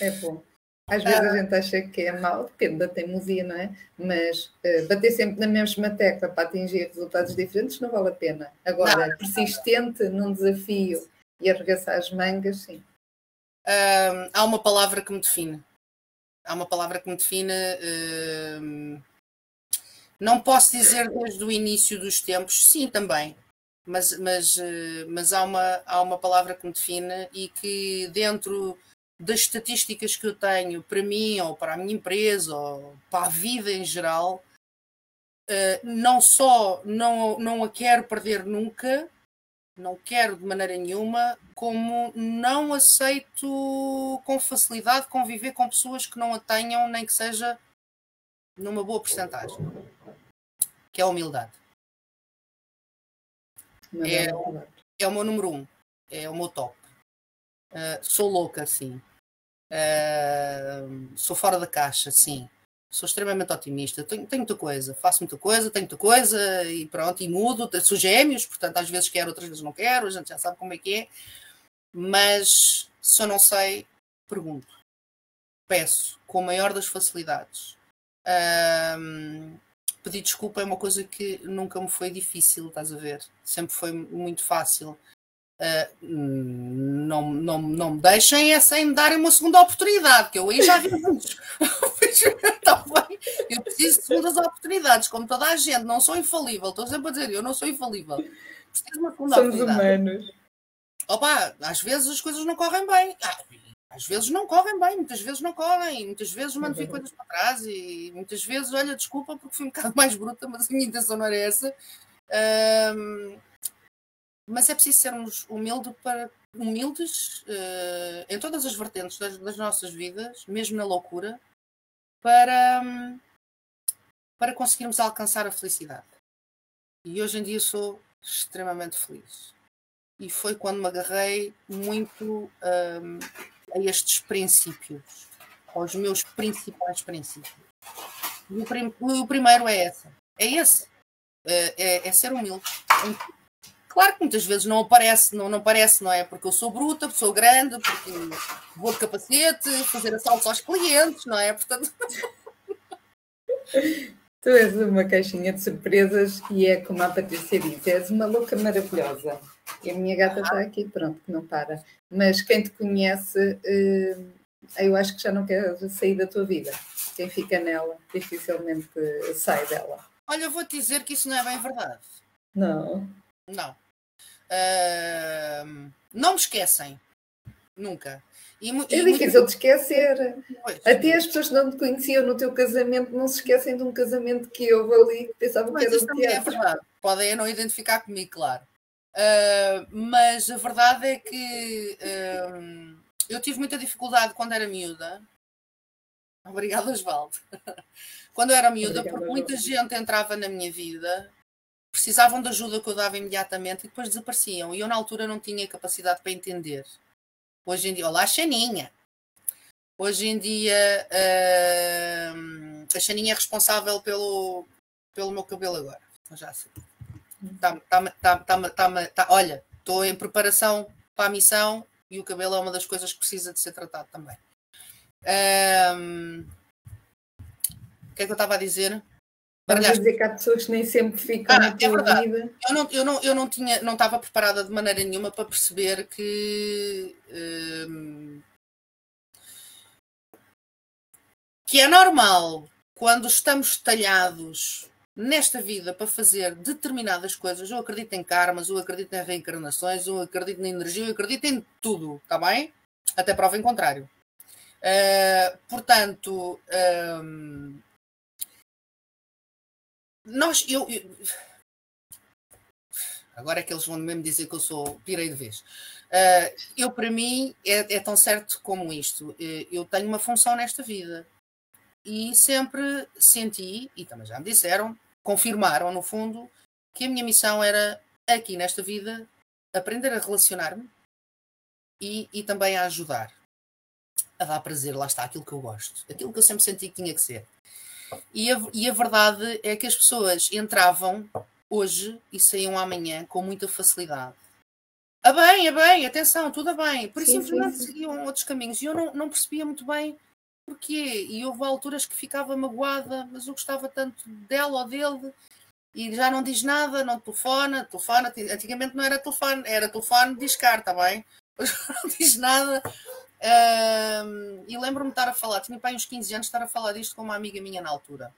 É bom. Às vezes a gente acha que é mau, depende da teimosia, não é? Mas uh, bater sempre na mesma tecla para atingir resultados diferentes não vale a pena. Agora, não. persistente num desafio e arregaçar as mangas, sim. Uh, há uma palavra que me define. Há uma palavra que me define. Uh, não posso dizer desde o início dos tempos, sim, também. Mas, mas, eh, mas há, uma, há uma palavra que me define e que dentro das estatísticas que eu tenho para mim ou para a minha empresa ou para a vida em geral, uh, não só não, não a quero perder nunca, não quero de maneira nenhuma, como não aceito com facilidade conviver com pessoas que não a tenham, nem que seja numa boa porcentagem, que é a humildade. É, é, o meu número um, é o meu top. Uh, sou louca, sim. Uh, sou fora da caixa, sim. Sou extremamente otimista. Tenho, tenho, muita coisa, faço muita coisa, tenho muita coisa e pronto, e mudo. Sou gêmeos, portanto, às vezes quero, outras vezes não quero. A gente já sabe como é que é. Mas se eu não sei, pergunto. Peço com a maior das facilidades. Um, pedir desculpa é uma coisa que nunca me foi difícil, estás a ver? Sempre foi muito fácil. Uh, não, não, não me deixem é sem me darem uma segunda oportunidade, que eu aí já vi muitos. Tá eu preciso de segundas oportunidades, como toda a gente, não sou infalível, estou sempre a dizer, eu não sou infalível. Preciso de uma segunda Somos oportunidade. humanos. Opa, às vezes as coisas não correm bem. Ah, às vezes não correm bem, muitas vezes não correm, muitas vezes mando vir coisas para trás e muitas vezes, olha, desculpa porque fui um bocado mais bruta, mas a minha intenção não era essa. Um, mas é preciso sermos humilde para, humildes uh, em todas as vertentes das, das, nossas vidas, mesmo na loucura, para, para conseguirmos alcançar a felicidade. E hoje em dia sou extremamente feliz. E foi quando me agarrei muito um, a estes princípios, aos meus principais princípios. E o, prim o primeiro é esse. É esse. É, é, é ser humilde. Claro que muitas vezes não aparece, não, não parece, não é? Porque eu sou bruta, sou grande, porque vou de capacete, fazer assaltos aos clientes, não é? Portanto. Tu és uma caixinha de surpresas e é como a Patrícia diz, és uma louca maravilhosa. E a minha gata está aqui, pronto, que não para. Mas quem te conhece, eh, eu acho que já não quer sair da tua vida. Quem fica nela dificilmente sai dela. Olha, eu vou te dizer que isso não é bem verdade. Não. Não. Uh, não me esquecem. Nunca. E, é e difícil muito... de esquecer. Pois. Até as pessoas que não te conheciam no teu casamento não se esquecem de um casamento que houve ali que pensavam mas que era um teatro. É verdade. Podem não identificar comigo, claro. Uh, mas a verdade é que uh, eu tive muita dificuldade quando era miúda. Obrigada, Osvaldo. quando eu era miúda, Obrigada, porque muita gente entrava na minha vida, precisavam de ajuda que eu dava imediatamente e depois desapareciam. E eu, na altura, não tinha capacidade para entender. Hoje em dia, olá, Xaninha. Hoje em dia, uh, a Xaninha é responsável pelo, pelo meu cabelo agora. Já sei. Tá, tá, tá, tá, tá, tá, olha, estou em preparação para a missão e o cabelo é uma das coisas que precisa de ser tratado também. Um, o que é que eu estava a dizer? Estás a dizer que há pessoas que nem sempre ficam ah, na é vida. Eu não, eu, não, eu não tinha, não estava preparada de maneira nenhuma para perceber que hum, que é normal quando estamos talhados nesta vida para fazer determinadas coisas. Eu acredito em karmas, eu acredito em reencarnações, eu acredito na energia, eu acredito em tudo, está bem? Até prova em contrário. Uh, portanto, um, nós, eu, eu, agora é que eles vão mesmo dizer que eu sou pirei de vez. Uh, eu, para mim, é, é, tão certo como isto. Eh, eu tenho uma função nesta vida e sempre senti, e também já me disseram, confirmaram no fundo, que a minha missão era aqui nesta vida aprender a relacionar-me e, e também a ajudar, a dar prazer, lá está, aquilo que eu gosto, aquilo que eu sempre senti que tinha que ser. E a, e a verdade é que as pessoas entravam hoje e saíam amanhã com muita facilidade. Ah bem, ah bem, atenção, tudo a bem. Por isso simplesmente seguiam outros caminhos. E eu não, não percebia muito bem porquê. E houve alturas que ficava magoada, mas eu gostava tanto dela ou dele. E já não diz nada, não telefona, telefona. Antigamente não era telefone, era telefone discar, está bem? Hoje não diz nada. E lembro-me de estar a falar, tinha pai uns 15 anos, estar a falar disto com uma amiga minha na altura.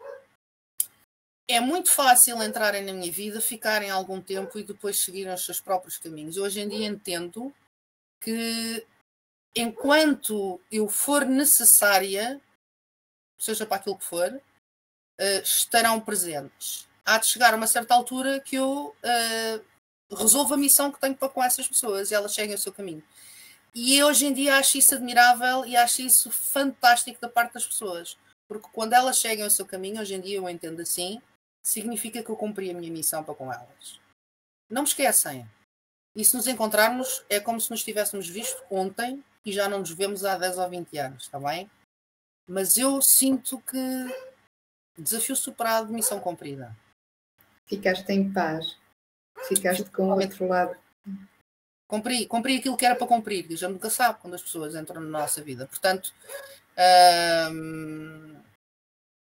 É muito fácil entrarem na minha vida, ficarem algum tempo e depois seguirem os seus próprios caminhos. Hoje em dia entendo que enquanto eu for necessária, seja para aquilo que for, uh, estarão presentes. Há de chegar a uma certa altura que eu uh, resolvo a missão que tenho para com essas pessoas e elas seguem o seu caminho. E hoje em dia acho isso admirável e acho isso fantástico da parte das pessoas. Porque quando elas chegam ao seu caminho, hoje em dia eu entendo assim, significa que eu cumpri a minha missão para com elas. Não me esquecem. E se nos encontrarmos, é como se nos tivéssemos visto ontem e já não nos vemos há 10 ou 20 anos, está bem? Mas eu sinto que desafio superado, missão cumprida. Ficaste em paz. Ficaste com o outro lado Cumpri, cumpri aquilo que era para cumprir. A gente nunca sabe quando as pessoas entram na nossa vida. Portanto, hum,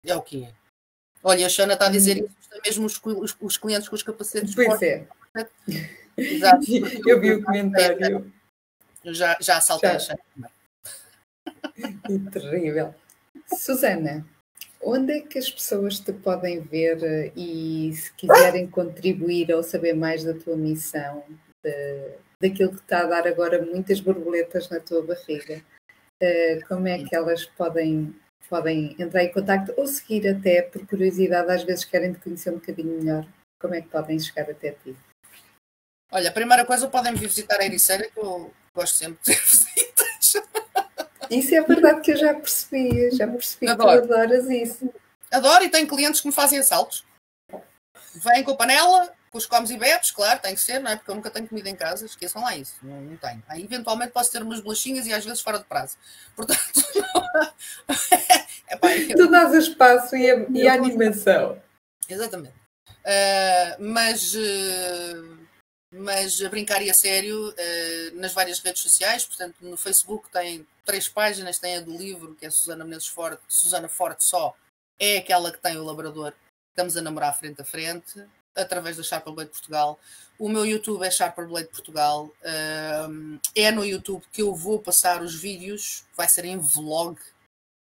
é o que é. Olha, a Xana está a dizer hum. isso, mesmo os, os, os, clientes com os capacetes. Pois é. Exato. Eu vi o comentário. Já, já assaltei já. a Xana também. Terrível. Susana, onde é que as pessoas te podem ver eh, e se quiserem contribuir ou saber mais da tua missão, de, daquilo que está a dar agora muitas borboletas na tua barriga. Uh, como é que elas podem, podem entrar em contato ou seguir até por curiosidade, às vezes querem te conhecer um bocadinho melhor. Como é que podem chegar até ti? Olha, a primeira coisa podem vir visitar a Ericeira, que eu gosto sempre de ter visitas. Isso é verdade que eu já percebi, já percebi Adoro. que tu adoras isso. Adoro e tenho clientes que me fazem assaltos. Vêm com a panela, com os comes e bebes, claro, tem que ser, não é? Porque eu nunca tenho comida em casa, esqueçam lá isso, não, não tenho. Aí eventualmente posso ter umas bolachinhas e às vezes fora de prazo. Portanto, é, pá, eu... tu dás espaço e a, e a animação. Exatamente. Uh, mas, uh, mas a brincar e a sério uh, nas várias redes sociais, portanto, no Facebook tem três páginas, tem a do livro, que é Susana Menezes Forte, Susana Forte só, é aquela que tem o labrador. Estamos a namorar frente a frente através da Sharper Blade Portugal. O meu YouTube é Sharper Blade Portugal. É no YouTube que eu vou passar os vídeos, vai ser em vlog,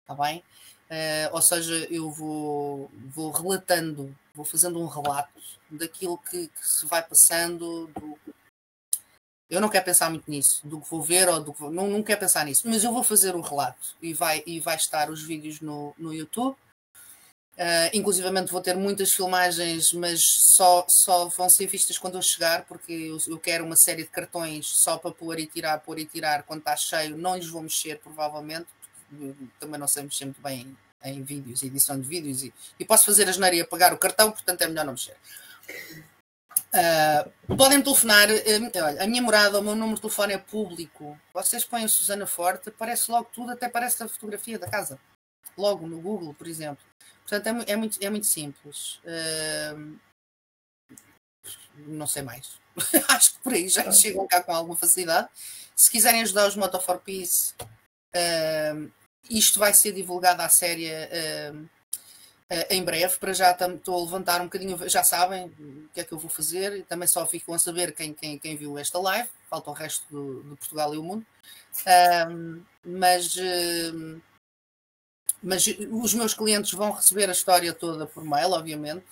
está bem? Uh, ou seja, eu vou, vou relatando, vou fazendo um relato daquilo que, que se vai passando. Do... Eu não quero pensar muito nisso, do que vou ver ou do que vou... não, não quero pensar nisso, mas eu vou fazer o relato e vai, e vai estar os vídeos no, no YouTube. Uh, inclusivamente vou ter muitas filmagens, mas só, só vão ser vistas quando eu chegar, porque eu, eu, quero uma série de cartões só para pôr e tirar, pôr e tirar quando está cheio. Não lhes vou mexer, provavelmente, também não sei mexer muito bem em, em vídeos, edição de vídeos, e, e posso fazer a geneira e apagar o cartão, portanto é melhor não mexer. Uh, podem telefonar, uh, olha, a minha morada, o meu número de telefone é público. Vocês põem Susana Forte, aparece logo tudo, até parece a fotografia da casa. Logo no Google, por exemplo. Portanto, é, é, muito, é muito simples. Uh, não sei mais. Acho que por aí já chegam cá com alguma facilidade. Se quiserem ajudar os Moto for Peace, uh, isto vai ser divulgado à série uh, em breve. Para já estou a levantar um bocadinho, já sabem o que é que eu vou fazer. Também só ficam a saber quem, quem, quem viu esta live. Falta o resto do, de Portugal e o mundo. mas mas os meus clientes vão receber a história toda por mail, obviamente.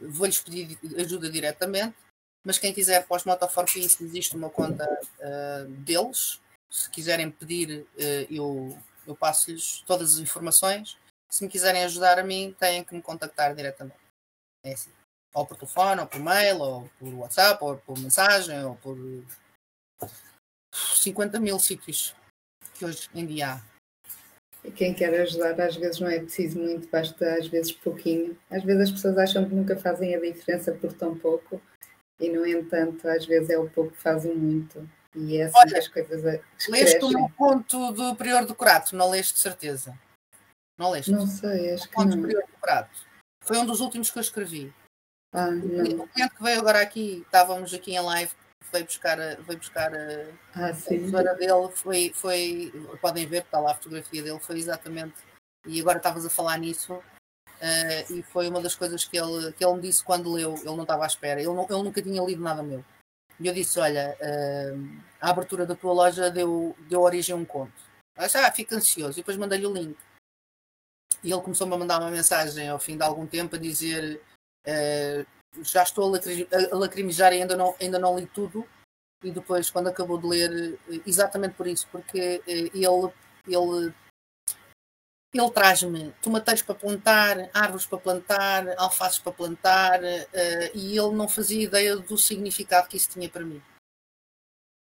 Vou-lhes pedir ajuda diretamente. Mas quem quiser para os Motoforpeace existe uma conta uh, deles. Se quiserem pedir, uh, eu, eu passo-lhes todas as informações. Se me quiserem ajudar a mim, têm que me contactar diretamente. É assim. Ou por telefone, ou por mail, ou por WhatsApp, ou por mensagem, ou por 50 mil sítios que hoje em dia há quem quer ajudar às vezes não é preciso muito, basta às vezes pouquinho. Às vezes as pessoas acham que nunca fazem a diferença por tão pouco e no entanto às vezes é o pouco que fazem muito. E é assim Olha, que as coisas Leste o meu conto do Prior do Crato, não leste de certeza? Não leste? Não sei, acho que não. Prior do Crato. Foi um dos últimos que eu escrevi. Ah. O cliente que veio agora aqui, estávamos aqui em live veio buscar, a, veio buscar ah, a tesoura dele, foi, foi, podem ver, está lá a fotografia dele, foi exatamente, e agora estavas a falar nisso, uh, e foi uma das coisas que ele, que ele me disse quando leu, ele não estava à espera, ele, não, ele nunca tinha lido nada meu. E eu disse, olha, uh, a abertura da tua loja deu, deu origem a um conto. Ah, fica ansioso. E depois mandei-lhe o link. E ele começou-me a mandar uma mensagem ao fim de algum tempo a dizer uh, já estou a lacrimejar e ainda não, ainda não li tudo. E depois, quando acabou de ler, eh, exatamente por isso, porque eh, ele, ele, ele traz-me tomateiros para plantar, árvores para plantar, alfaces para plantar, uh, e ele não fazia ideia do significado que isso tinha para mim.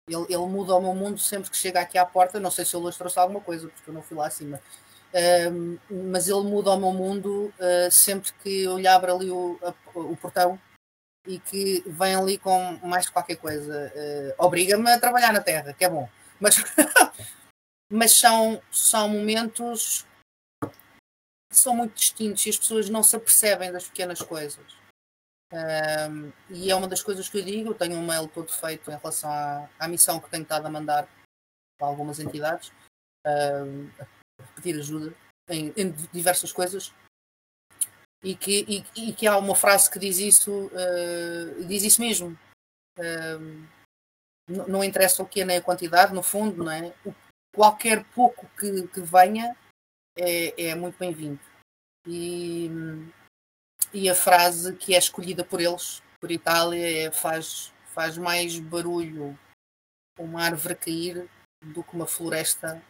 Ele, ele muda o meu mundo sempre que chega aqui à porta. Não sei se ele hoje trouxe alguma coisa, porque eu não fui lá acima. Mas ele muda o meu mundo uh, sempre que eu lhe abro ali o, a, o portão e que vem ali com mais qualquer coisa. Uh, Obriga-me a trabalhar na terra, que é bom. Mas, mas são, são momentos que são muito distintos e as pessoas não se apercebem das pequenas coisas. e é uma das coisas que eu digo. Tenho um mail todo feito em relação à, à missão que tenho estado a mandar para algumas entidades pedir ajuda em, em diversas coisas e que, e, e, que há uma frase que diz isso, uh, diz isso mesmo. Uh, não, interessa o que é nem a quantidade, no fundo, não é? O, qualquer pouco que, que venha é, é muito bem-vindo. E, e a frase que é escolhida por eles, por Itália, é, faz, faz mais barulho uma árvore cair do que uma floresta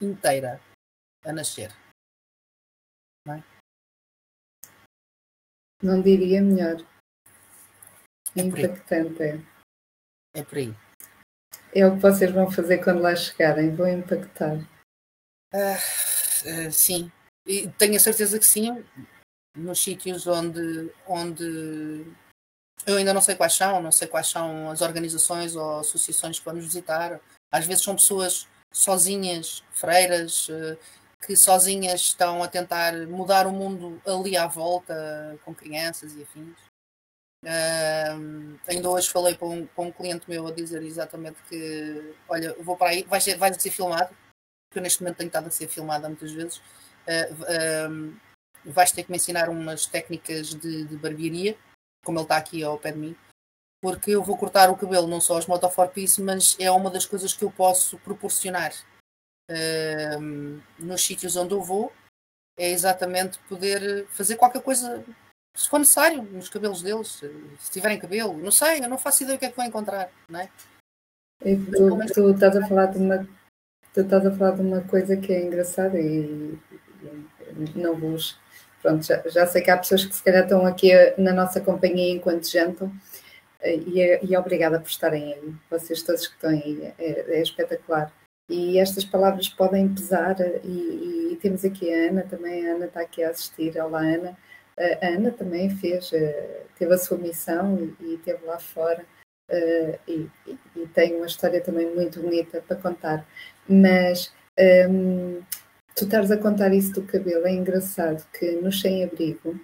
inteira a nascer. Não, é? não diria melhor. É, impactante, é. É por aí. É o que vocês vão fazer quando lá chegarem, vão impactar. Uh, uh, sim, e tenho a certeza que sim. nos sítios onde, onde eu ainda não sei quais são, não sei quais são as organizações ou associações que vamos visitar. Às vezes são pessoas sozinhas, freiras, eh, que sozinhas estão a tentar mudar o mundo ali à volta, com crianças e afins. Uh, ainda hoje falei para um, para um cliente meu a dizer exatamente que, olha, vou para aí, vai ser, vai ser filmado, porque neste momento tenho estado a ser filmada muitas vezes. Uh, vais ter que me ensinar umas técnicas de, de barbearia, como ele está aqui ao pé de mim, porque eu vou cortar o cabelo não só aos Moto Piece, mas é uma das coisas que eu posso proporcionar nos sítios onde eu vou, é exatamente poder fazer qualquer coisa se for necessário, nos cabelos deles, se tiverem cabelo, não sei, eu não faço ideia do que é que vou encontrar, não é? E tu, tu, estás a falar de uma tu estás a falar de uma coisa que é engraçada e, e não vos pronto, já, já, sei que há pessoas que se calhar estão aqui na nossa companhia enquanto jantam e, é, e é obrigada por estarem aí, vocês todos que estão aí, é, é espetacular. E estas palavras podem pesar e, e, temos aqui a Ana também, a Ana está aqui a assistir, olá Ana, a Ana também fez, eh, teve a sua missão e, e esteve lá fora uh, e, e, tem uma história também muito bonita para contar. Mas um, ehm, tu estás a contar isso do cabelo, é engraçado que no sem-abrigo,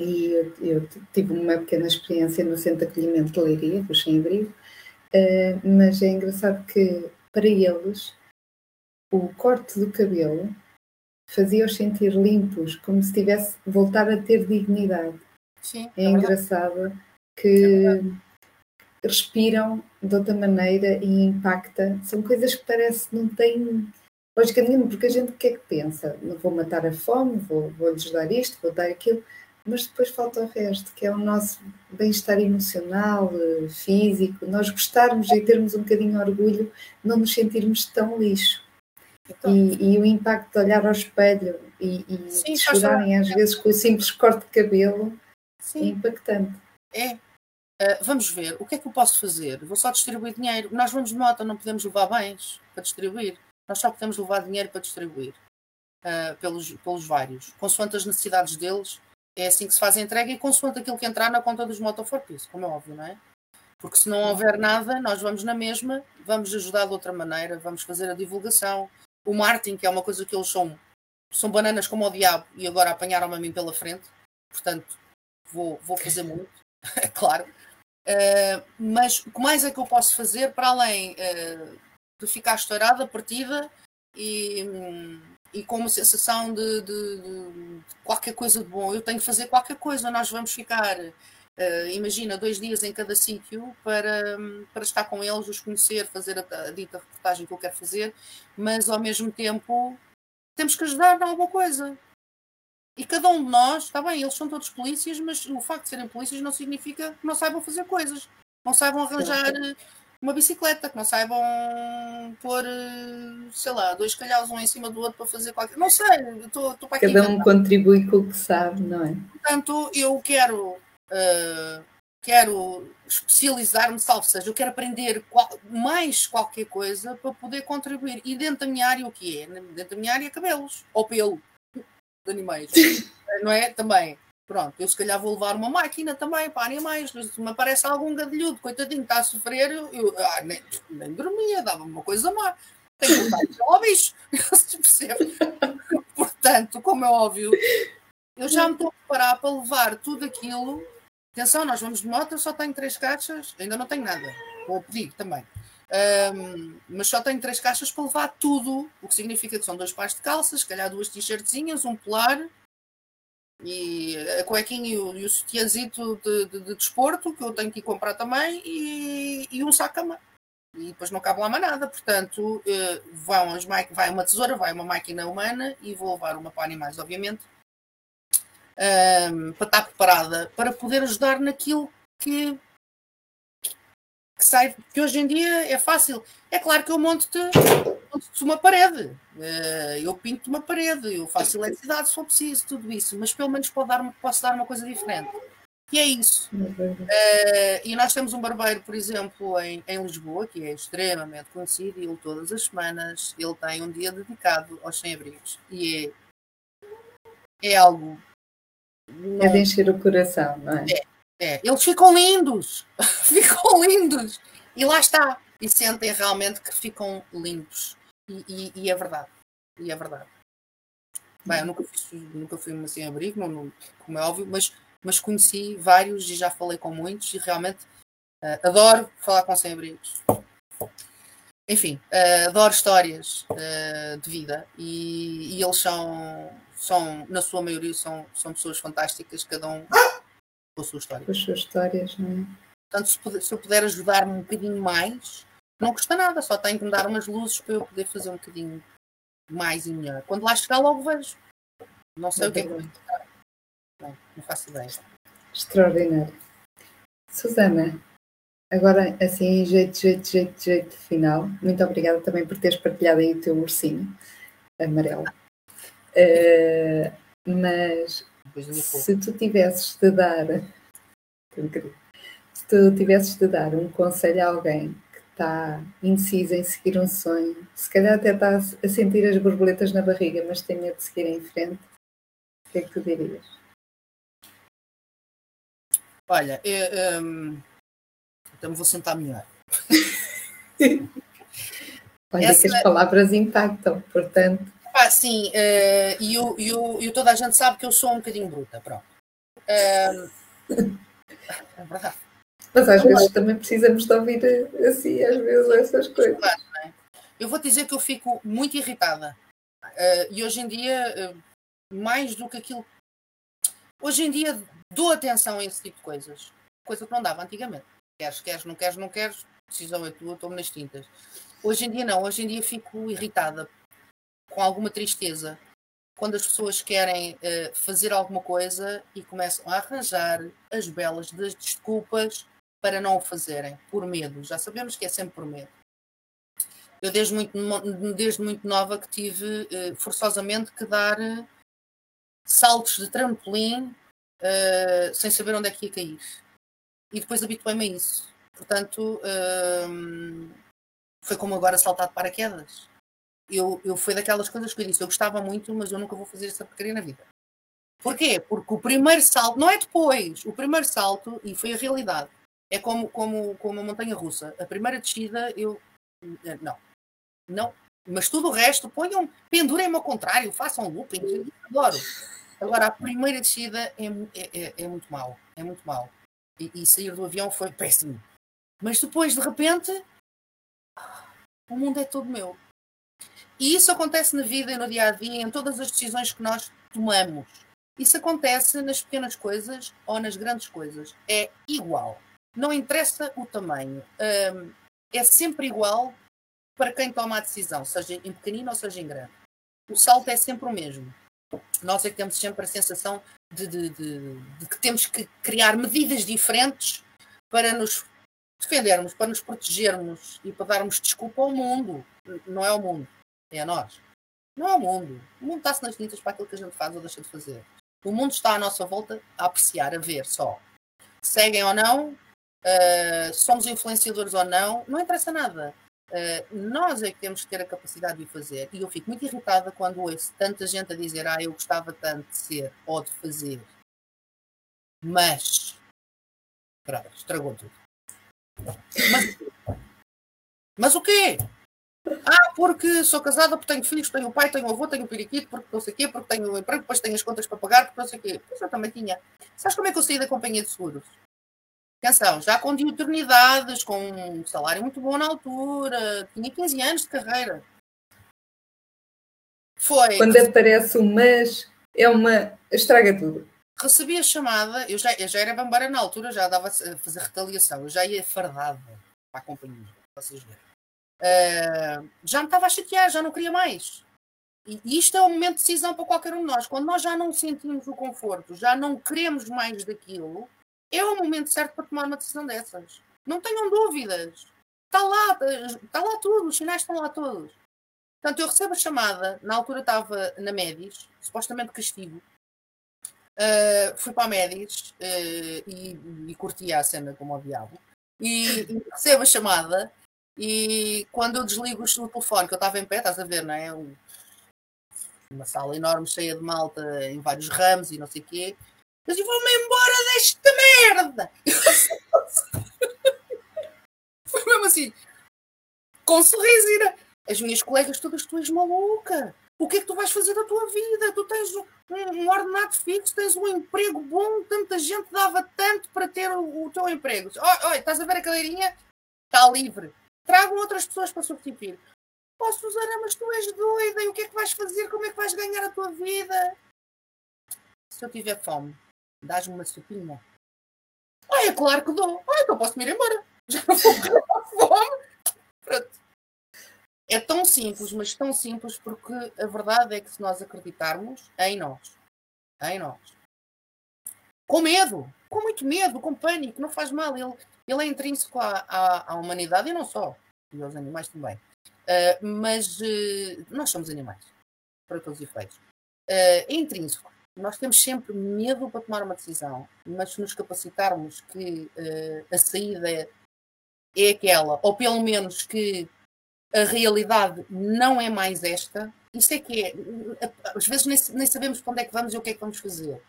e eu, eu, tive uma pequena experiência no centro de acolhimento de Leiria, do sem-abrigo, uh, mas é engraçado que para eles o corte do cabelo fazia-os sentir limpos, como se tivesse voltar a ter dignidade. Sim, é, é engraçado que é respiram de outra maneira e impacta. São coisas que parece que não têm lógica nenhuma, porque a gente o que é que pensa? Não vou matar a fome, vou, vou-lhes dar isto, vou dar aquilo, mas depois falta o resto, que é o nosso bem-estar emocional, físico, nós gostarmos e termos um bocadinho de orgulho, não nos sentirmos tão lixo. Então, e, e, o impacto de olhar ao espelho e, e sim, chorarem às vezes com o simples corte de cabelo é sim. é impactante. É. Uh, vamos ver, o que é que eu posso fazer? Vou só distribuir dinheiro. Nós vamos de moto, não podemos levar bens para distribuir. Nós só podemos levar dinheiro para distribuir uh, pelos, pelos vários. Consoante as necessidades deles, é assim que se faz a entrega e consoante aquilo que entrar na conta dos Moto for Peace, como é óbvio, não é? Porque se não houver nada, nós vamos na mesma, vamos ajudar de outra maneira, vamos fazer a divulgação, o marketing, que é uma coisa que eles são, são bananas como o diabo e agora apanharam-me a mim pela frente, portanto vou, vou fazer muito, é claro. Uh, mas o que mais é que eu posso fazer para além uh, de ficar estourada, partida e, e com uma sensação de, de, de, qualquer coisa de bom? Eu tenho que fazer qualquer coisa, nós vamos ficar Uh, imagina, dois dias em cada sítio para, para estar com eles, os conhecer, fazer a, a, dita reportagem que eu quero fazer, mas ao mesmo tempo temos que ajudar em alguma coisa. E cada um de nós, está bem, eles são todos polícias, mas o facto de serem polícias não significa que não saibam fazer coisas, não saibam arranjar uma bicicleta, que não saibam pôr, sei lá, dois calhaus um em cima do outro para fazer qualquer. Não sei, estou para aqui. Cada um contribui com o que sabe, não é? Portanto, eu quero uh, quero especializar-me, salvo seja, eu quero aprender qual, mais qualquer coisa para poder contribuir. E dentro da minha área, o que é? Dentro da minha área, cabelos ou pelo de animais, não é? Também. Pronto, eu se calhar vou levar uma máquina também para animais. Se me aparece algum gadilhudo, coitadinho, está a sofrer, eu ah, nem, nem dormia, dava uma coisa má. Tenho que voltar ao bicho, se percebe. Portanto, como é óbvio, eu já me estou a preparar para levar tudo aquilo Atenção, nós vamos de moto, eu só tenho três caixas, ainda não tenho nada. Vou pedir também. Um, mas só tenho três caixas para levar tudo, o que significa que são dois pares de calças, se calhar duas t-shirtzinhas, um polar e a cuequinha e o, e o sutiãzito de, de, de, desporto que eu tenho que ir comprar também e, e um saco e depois não cabe lá mais nada, portanto uh, vão as vai uma tesoura, vai uma máquina humana e vou levar uma para animais, obviamente um, para estar preparada para poder ajudar naquilo que, que sai, que hoje em dia é fácil. É claro que eu monto-te monto uma parede, uh, eu pinto uma parede, eu faço eletricidade se for preciso, tudo isso, mas pelo menos posso dar, posso dar uma coisa diferente. E é isso. Uh, e nós temos um barbeiro, por exemplo, em, em Lisboa, que é extremamente conhecido, e ele todas as semanas ele tem um dia dedicado aos sem-abrigos. E é, é algo Não... É de encher o coração, não é? É, é. eles ficam lindos, ficam lindos. E lá está. E sentem realmente que ficam limpos. E, e, e é verdade. E é verdade. Bem, eu nunca nunca fui assim abrigo, não, não, como é óbvio, mas, mas conheci vários e já falei com muitos e realmente uh, adoro falar com sem-abrigos. Enfim, uh, adoro histórias uh, de vida e, e, eles são, são, na sua maioria, são, são pessoas fantásticas, cada um com a sua história. Com as suas histórias, não é? Portanto, se, puder, se eu puder ajudar-me um bocadinho mais, não custa nada, só tenho que me dar umas luzes para eu poder fazer um bocadinho mais e melhor. Quando lá chegar, logo vejo. Não sei o que é que vai não, não faço ideia. Extraordinário. Susana, agora assim, jeito, jeito, jeito, jeito final, muito obrigada também por teres partilhado aí o teu ursinho amarelo. Uh, mas se tu tivesses de dar se tu tivesses de dar um conselho a alguém está indecisa em seguir um sonho, se calhar até está a sentir as borboletas na barriga, mas tem medo de seguir em frente, o que é que tu dirias? Olha, eu, um, então vou sentar melhor. Olha Essa... que as palavras impactam, portanto. Ah, sim, uh, e, o, e, o, e toda a gente sabe que eu sou um bocadinho bruta, pronto. Uh, é verdade. Mas às vezes também precisamos de ouvir assim, às vezes, essas coisas. É? Eu vou dizer que eu fico muito irritada. Uh, e hoje em dia, uh, mais do que aquilo. Hoje em dia, dou atenção a esse tipo de coisas. Coisa que não dava antigamente. Queres, queres, não queres, não queres, decisão é tua, estou-me nas tintas. Hoje em dia, não. Hoje em dia, fico irritada, com alguma tristeza, quando as pessoas querem uh, fazer alguma coisa e começam a arranjar as belas das desculpas para não o fazerem, por medo. Já sabemos que é sempre por medo. Eu desde muito, desde muito nova que tive uh, forçosamente que dar uh, saltos de trampolim sem saber onde é que ia cair. E depois habituei-me a isso. Portanto, foi como agora saltar de paraquedas. Eu, eu foi daquelas coisas que eu disse, eu gostava muito, mas eu nunca vou fazer essa porcaria na vida. Porquê? Porque o primeiro salto, não é depois, o primeiro salto, e foi a realidade, é como, como, como a montanha russa. A primeira descida, eu. Eh, não. Não. Mas tudo o resto, ponham, pendurem-me ao contrário, façam looping, adoro. Agora, a primeira descida é, é, é, é muito mal. É muito mal. E, e, sair do avião foi péssimo. Mas depois, de repente, o mundo é todo meu. E isso acontece na vida e no dia a dia, em todas as decisões que nós tomamos. Isso acontece nas pequenas coisas ou nas grandes coisas. É igual. Não interessa o tamanho. Um, é sempre igual para quem toma a decisão, seja em pequenino ou seja em grande. O salto é sempre o mesmo. Nós é que temos sempre a sensação de, de, de, de que temos que criar medidas diferentes para nos defendermos, para nos protegermos e para darmos desculpa ao mundo. Não é ao mundo, é a nós. Não é ao mundo. O mundo está-se nas tintas para aquilo que a gente faz ou deixa de fazer. O mundo está à nossa volta a apreciar, a ver só. Seguem ou não, uh, somos influenciadores ou não, não interessa nada. Uh, nós é que temos que ter a capacidade de o fazer. E eu fico muito irritada quando ouço tanta gente a dizer ah, eu gostava tanto de ser ou de fazer. Mas. Estragou tudo. Mas, mas o quê? Ah, porque sou casada, porque tenho filhos, tenho pai, tenho avô, tenho periquito, porque não sei o quê, porque tenho emprego, depois tenho as contas para pagar, porque não sei o quê. Pois eu também tinha. Sabes como é que eu saí da companhia de seguros? Atenção, já com diuturnidades, com um salário muito bom na altura, tinha 15 anos de carreira. Foi. Quando aparece o mas, é uma. estraga tudo. Recebi a chamada, eu já, eu já era bambara na altura, já dava a fazer retaliação, eu já ia fardada para a companhia, para vocês verem. Uh, já me estava a chatear, já não queria mais. E isto é um momento de decisão para qualquer um de nós. Quando nós já não sentimos o conforto, já não queremos mais daquilo, é o momento certo para tomar uma decisão dessas. Não tenham dúvidas. Está lá, está lá tudo, os sinais estão lá todos. Portanto, eu recebo a chamada, na altura estava na Médis, supostamente castigo. Uh, fui para a Médis uh, e, e curti a cena como o diabo. E, recebo a chamada e quando eu desligo o telefone, que eu estava em pé, estás a ver, não é? Um, uma sala enorme, cheia de malta em vários ramos e não sei o quê Mas eu vou-me embora desta merda! Foi mesmo assim, com sorriso. As minhas colegas todas, tu és maluca. O que é que tu vais fazer da tua vida? Tu tens um, um ordenado fixo, tens um emprego bom, tanta gente dava tanto para ter o, o teu emprego. Olha, estás a ver a cadeirinha? Está livre. Tragam outras pessoas para substituir. Oh, Susana, mas tu és doida e o que é que vais fazer? Como é que vais ganhar a tua vida? Se eu tiver fome, dás-me uma sopinha. Ah, é claro que dou. Ah, então posso me ir embora. Já não vou com fome. Pronto. É tão simples, mas tão simples porque a verdade é que se nós acreditarmos em nós, em nós, com medo, com muito medo, com pânico, não faz mal, ele, ele é intrínseco à, à, à humanidade e não só, e aos animais também. Uh, mas uh, nós somos animais, para todos os efeitos. Uh, é intrínseco. Nós temos sempre medo para tomar uma decisão, mas se nos capacitarmos que a saída é, aquela, ou pelo menos que a realidade não é mais esta. Isto é que é. Às vezes nem, nem sabemos para onde é que vamos e o que é que vamos fazer.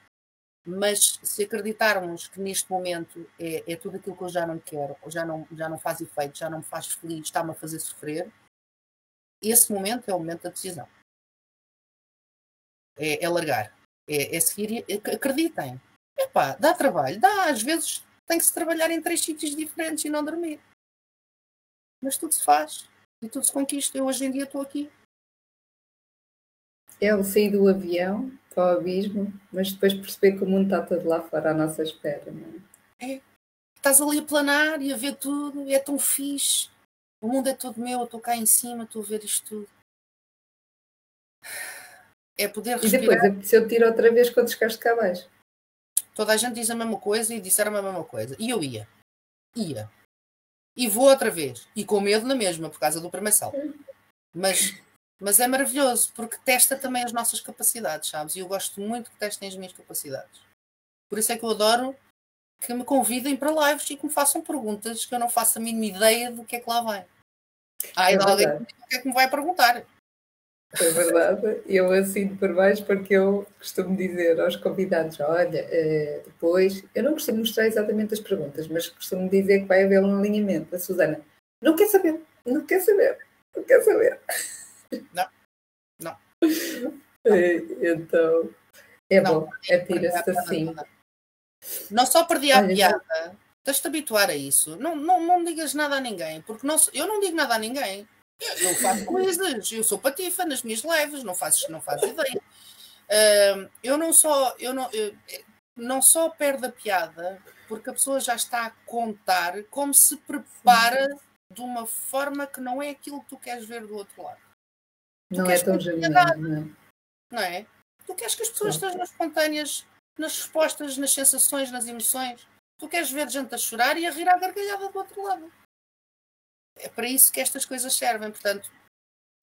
Mas se acreditarmos que neste momento é, é tudo aquilo que eu já não quero, já não, já não faz efeito, já não me faz feliz, está-me a fazer sofrer, esse momento é o momento da decisão. É, é largar. É, é seguir. Acreditem. Epá, dá trabalho, dá. Às vezes tem que se trabalhar em três sítios diferentes e não dormir. Mas tudo se faz e tudo se conquista. Eu hoje em dia estou aqui. É o sair do avião para o abismo, mas depois perceber que o mundo está todo lá fora à nossa espera, não é? É. Estás ali a planar e a ver tudo, e é tão fixe. O mundo é todo meu, eu estou cá em cima, estou a ver isto tudo. É poder respirar. E depois, se eu tiro outra vez quando chegaste cá abaixo? Toda a gente diz a mesma coisa e disseram a mesma coisa. E eu ia. Ia e vou outra vez. E com medo na mesma, por causa do primeiro salto. Mas, mas é maravilhoso, porque testa também as nossas capacidades, sabes? E eu gosto muito que testem as minhas capacidades. Por isso é que eu adoro que me convidem para lives e que me façam perguntas que eu não faço a mínima ideia do que é que lá vai. Ai, é alguém o que é que me vai perguntar. É verdade, eu assino por baixo porque eu costumo dizer aos convidados: olha, eh, depois, eu não costumo mostrar exatamente as perguntas, mas costumo dizer que vai haver um alinhamento. A Susana não quer saber, não quer saber, não quer saber. Não, não. Eh, então, é não, bom, é tira-se assim. Não só perdi a olha, piada, tens-te habituar a isso. Não, não, não digas nada a ninguém, porque não, eu não digo nada a ninguém. Eu faço coisas, eu sou patifa nas minhas leves, não fazes, não fazes ideia. Uh, eu não só, eu não, eu, não só perde a piada, porque a pessoa já está a contar como se prepara de uma forma que não é aquilo que tu queres ver do outro lado. Tu não é tão genuíno, não é? Não é? Tu queres que as pessoas estejam espontâneas nas respostas, nas sensações, nas emoções. Tu queres ver gente a chorar e a rir à gargalhada do outro lado é para isso que estas coisas servem. Portanto,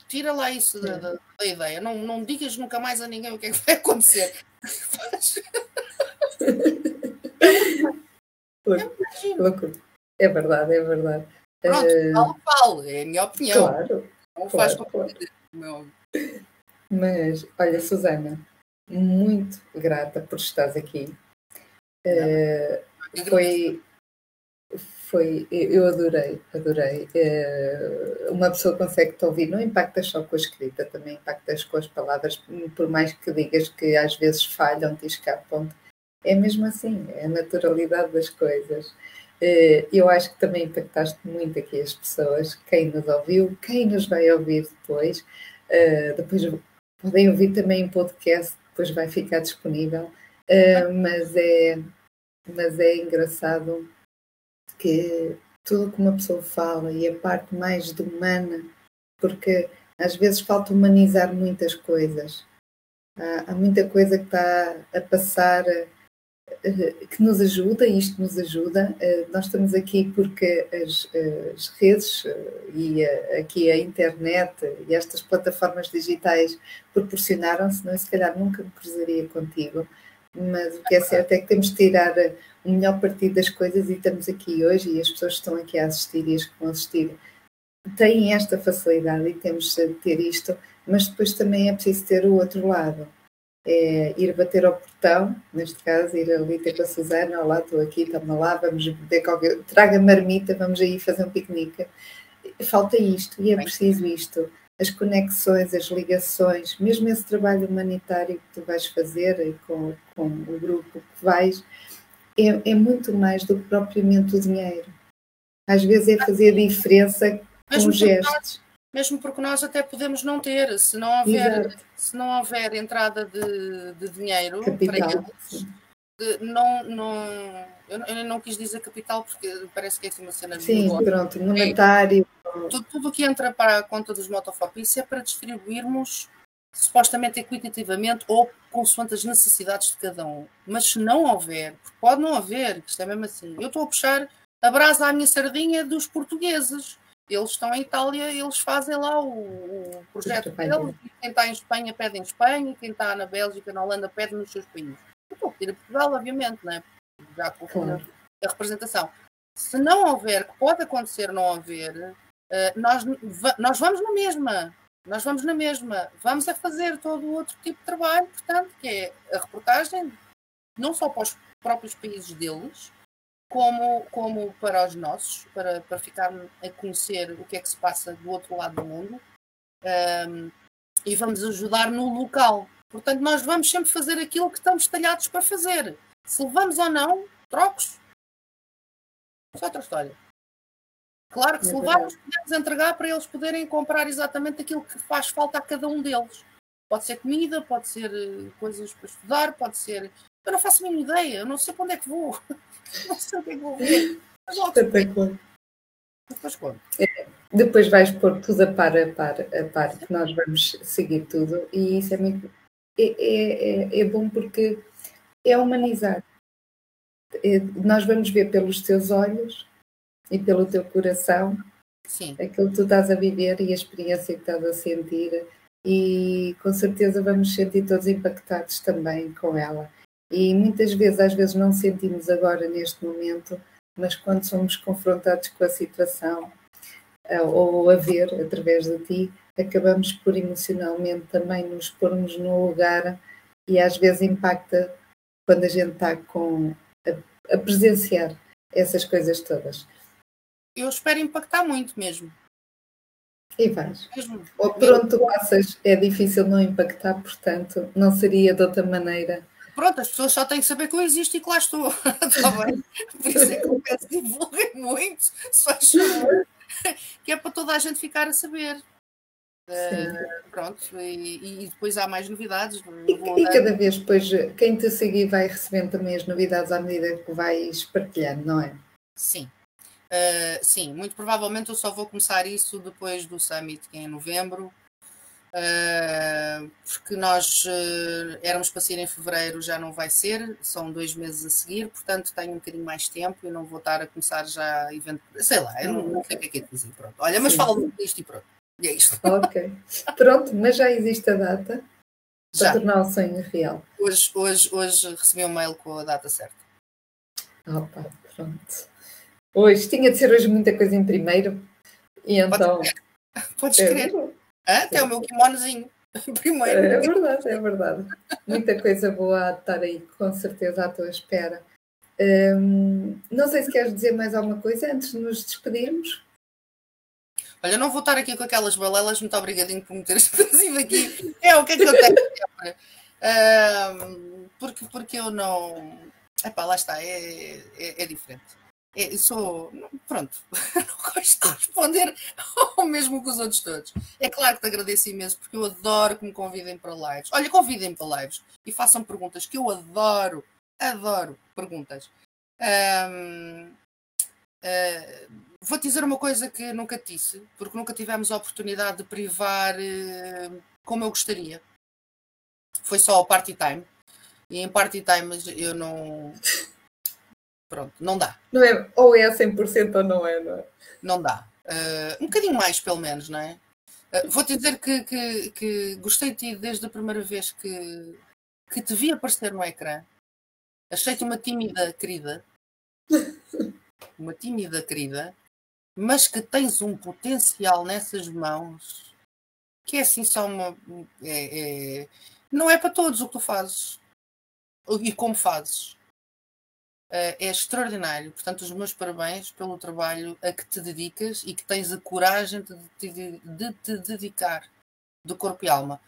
tira lá isso da, da, da, ideia. Não, não digas nunca mais a ninguém o que é que vai acontecer. é verdade, é verdade. Pronto, uh... falo, falo, é a minha opinião. Claro. Não faz claro, claro. Mas, olha, Susana, muito grata por estares aqui. Uh, foi, foi, eu adorei, adorei. É, uma pessoa consegue te ouvir, não impactas só com a escrita, também impactas com as palavras, por mais que digas que às vezes falham, te escapam. É mesmo assim, é a naturalidade das coisas. É, eu acho que também impactaste muito aqui as pessoas, quem nos ouviu, quem nos vai ouvir depois. É, depois podem ouvir também em podcast, depois vai ficar disponível. É, mas é, mas é engraçado que tudo que uma pessoa fala e a parte mais humana, porque às vezes falta humanizar muitas coisas. Há, há muita coisa que está a passar eh, que nos ajuda, isto nos ajuda. Eh, nós estamos aqui porque as, as redes eh, e a, aqui a internet e estas plataformas digitais proporcionaram, senão se calhar nunca me cruzaria contigo. Mas o que é certo é que temos de tirar o melhor partido das coisas e estamos aqui hoje e as pessoas que estão aqui a assistir e as que vão assistir têm esta facilidade e temos de ter isto, mas depois também é preciso ter o outro lado. É ir bater ao portão, neste caso, ir ali ter com a Susana, olá, estou aqui, toma lá, vamos beber qualquer... Traga marmita, vamos aí fazer um piquenique. Falta isto, e é preciso isto. As conexões, as ligações, mesmo esse trabalho humanitário que tu vais fazer com, com o grupo que vais, é, é muito mais do que propriamente o dinheiro. Às vezes é fazer a diferença com gestos mesmo porque nós até podemos não ter, se não houver, se não houver entrada de, de dinheiro capital, para eles, de, não, não, eu, eu, não quis dizer capital porque parece que é assim uma cena Sim, de pronto, monetário. É, tudo, tudo que entra para a conta dos motofop, isso é para distribuirmos supostamente equitativamente ou consoante as necessidades de cada um. Mas se não houver, pode não haver, isto é mesmo assim, eu estou a puxar a brasa à minha sardinha dos portugueses eles estão em Itália, eles fazem lá o, o projeto deles, quem está em Espanha pede em Espanha, quem está na Bélgica, na Holanda pede nos seus países. Eu estou a pedir a Portugal, obviamente, né? já com claro. a representação. Se não houver, que pode acontecer não haver, uh, nós, nós vamos na mesma. Nós vamos na mesma. Vamos a fazer todo o outro tipo de trabalho, portanto, que é a reportagem, não só para os próprios países deles, como, como para os nossos, para, para ficar a conhecer o que é que se passa do outro lado do mundo um, e vamos ajudar no local. Portanto, nós vamos sempre fazer aquilo que estamos talhados para fazer. Se levamos ou não, trocos. Isso é outra história. Claro que se levarmos, podemos entregar para eles poderem comprar exatamente aquilo que faz falta a cada um deles. Pode ser comida, pode ser eh, coisas para estudar, pode ser. Eu não faço a mínima ideia, eu não sei para onde é que vou. Não sei o que é que vou ver. Espetacular. Depois conto. É, depois vais pôr tudo a par a par, a par que nós vamos seguir tudo e isso é muito. É, é, é, é bom porque é humanizar. É, nós vamos ver pelos teus olhos e pelo teu coração Sim. aquilo que tu estás a viver e a experiência que estás a sentir e com certeza vamos sentir todos impactados também com ela. E muitas vezes, às vezes não sentimos agora neste momento, mas quando somos confrontados com a situação eh, ou a ver através de ti, acabamos por emocionalmente também nos pormos no lugar e às vezes impacta quando a gente está com a, a presenciar essas coisas todas. Eu espero impactar muito mesmo. E vais. Mesmo. Ou pronto, passas, é difícil não impactar, portanto, não seria de outra maneira pronto, as pessoas só têm que saber que eu existo e que lá estou. Está bem? Por isso é que eu peço divulguem muito, se faz que é para toda a gente ficar a saber. Uh, pronto, e, e, depois há mais novidades. E, e, cada vez depois quem te seguir vai recebendo também as novidades à medida que vais partilhando, não é? Sim. Uh, sim, muito provavelmente eu só vou começar isso depois do Summit, que é em novembro. Uh, porque nós uh, éramos para ser em fevereiro, já não vai ser, são dois meses a seguir, portanto tenho um bocadinho mais tempo e não vou estar a começar já evento, sei lá, eu não, não sei o que é que é de dizer, pronto. Olha, mas falo disto e pronto. E é isto. Ok. Pronto, mas já existe a data para já. tornar o sonho real. Hoje, hoje, hoje recebi um mail com a data certa. Opa, pronto. Hoje tinha de ser hoje muita coisa em primeiro. E então. Podes crer. Até o meu kimonozinho. Primeiro. É verdade, é verdade. Muita coisa boa a estar aí, com certeza, à tua espera. Hum, não sei se queres dizer mais alguma coisa antes de nos despedirmos. Olha, não vou estar aqui com aquelas balelas, muito obrigadinho por me teres trazido aqui. É o que é que eu tenho sempre. Hum, porque, porque eu não. Epá, lá está, é, é, é diferente é, sou. Pronto, não gosto de responder ao mesmo que os outros todos. É claro que te agradeço imenso, porque eu adoro que me convidem para lives. Olha, convidem-me para lives e façam perguntas, que eu adoro, adoro perguntas. Um, uh, ah, vou dizer uma coisa que nunca disse, porque nunca tivemos a oportunidade de privar uh, como eu gostaria. Foi só o party time. E em party time eu não Pronto, não dá. Não é, ou é 100% ou não é, não é? Não dá. Uh, um bocadinho mais, pelo menos, não é? Uh, Vou-te dizer que, que, que, gostei de ti desde a primeira vez que, que te vi aparecer no ecrã. Achei-te uma tímida querida. uma tímida querida. Mas que tens um potencial nessas mãos que é assim só uma. É, é, não é para todos o que tu fazes e como fazes. Uh, é extraordinário. Portanto, os meus parabéns pelo trabalho a que te dedicas e que tens a coragem de te, de te dedicar de corpo e alma.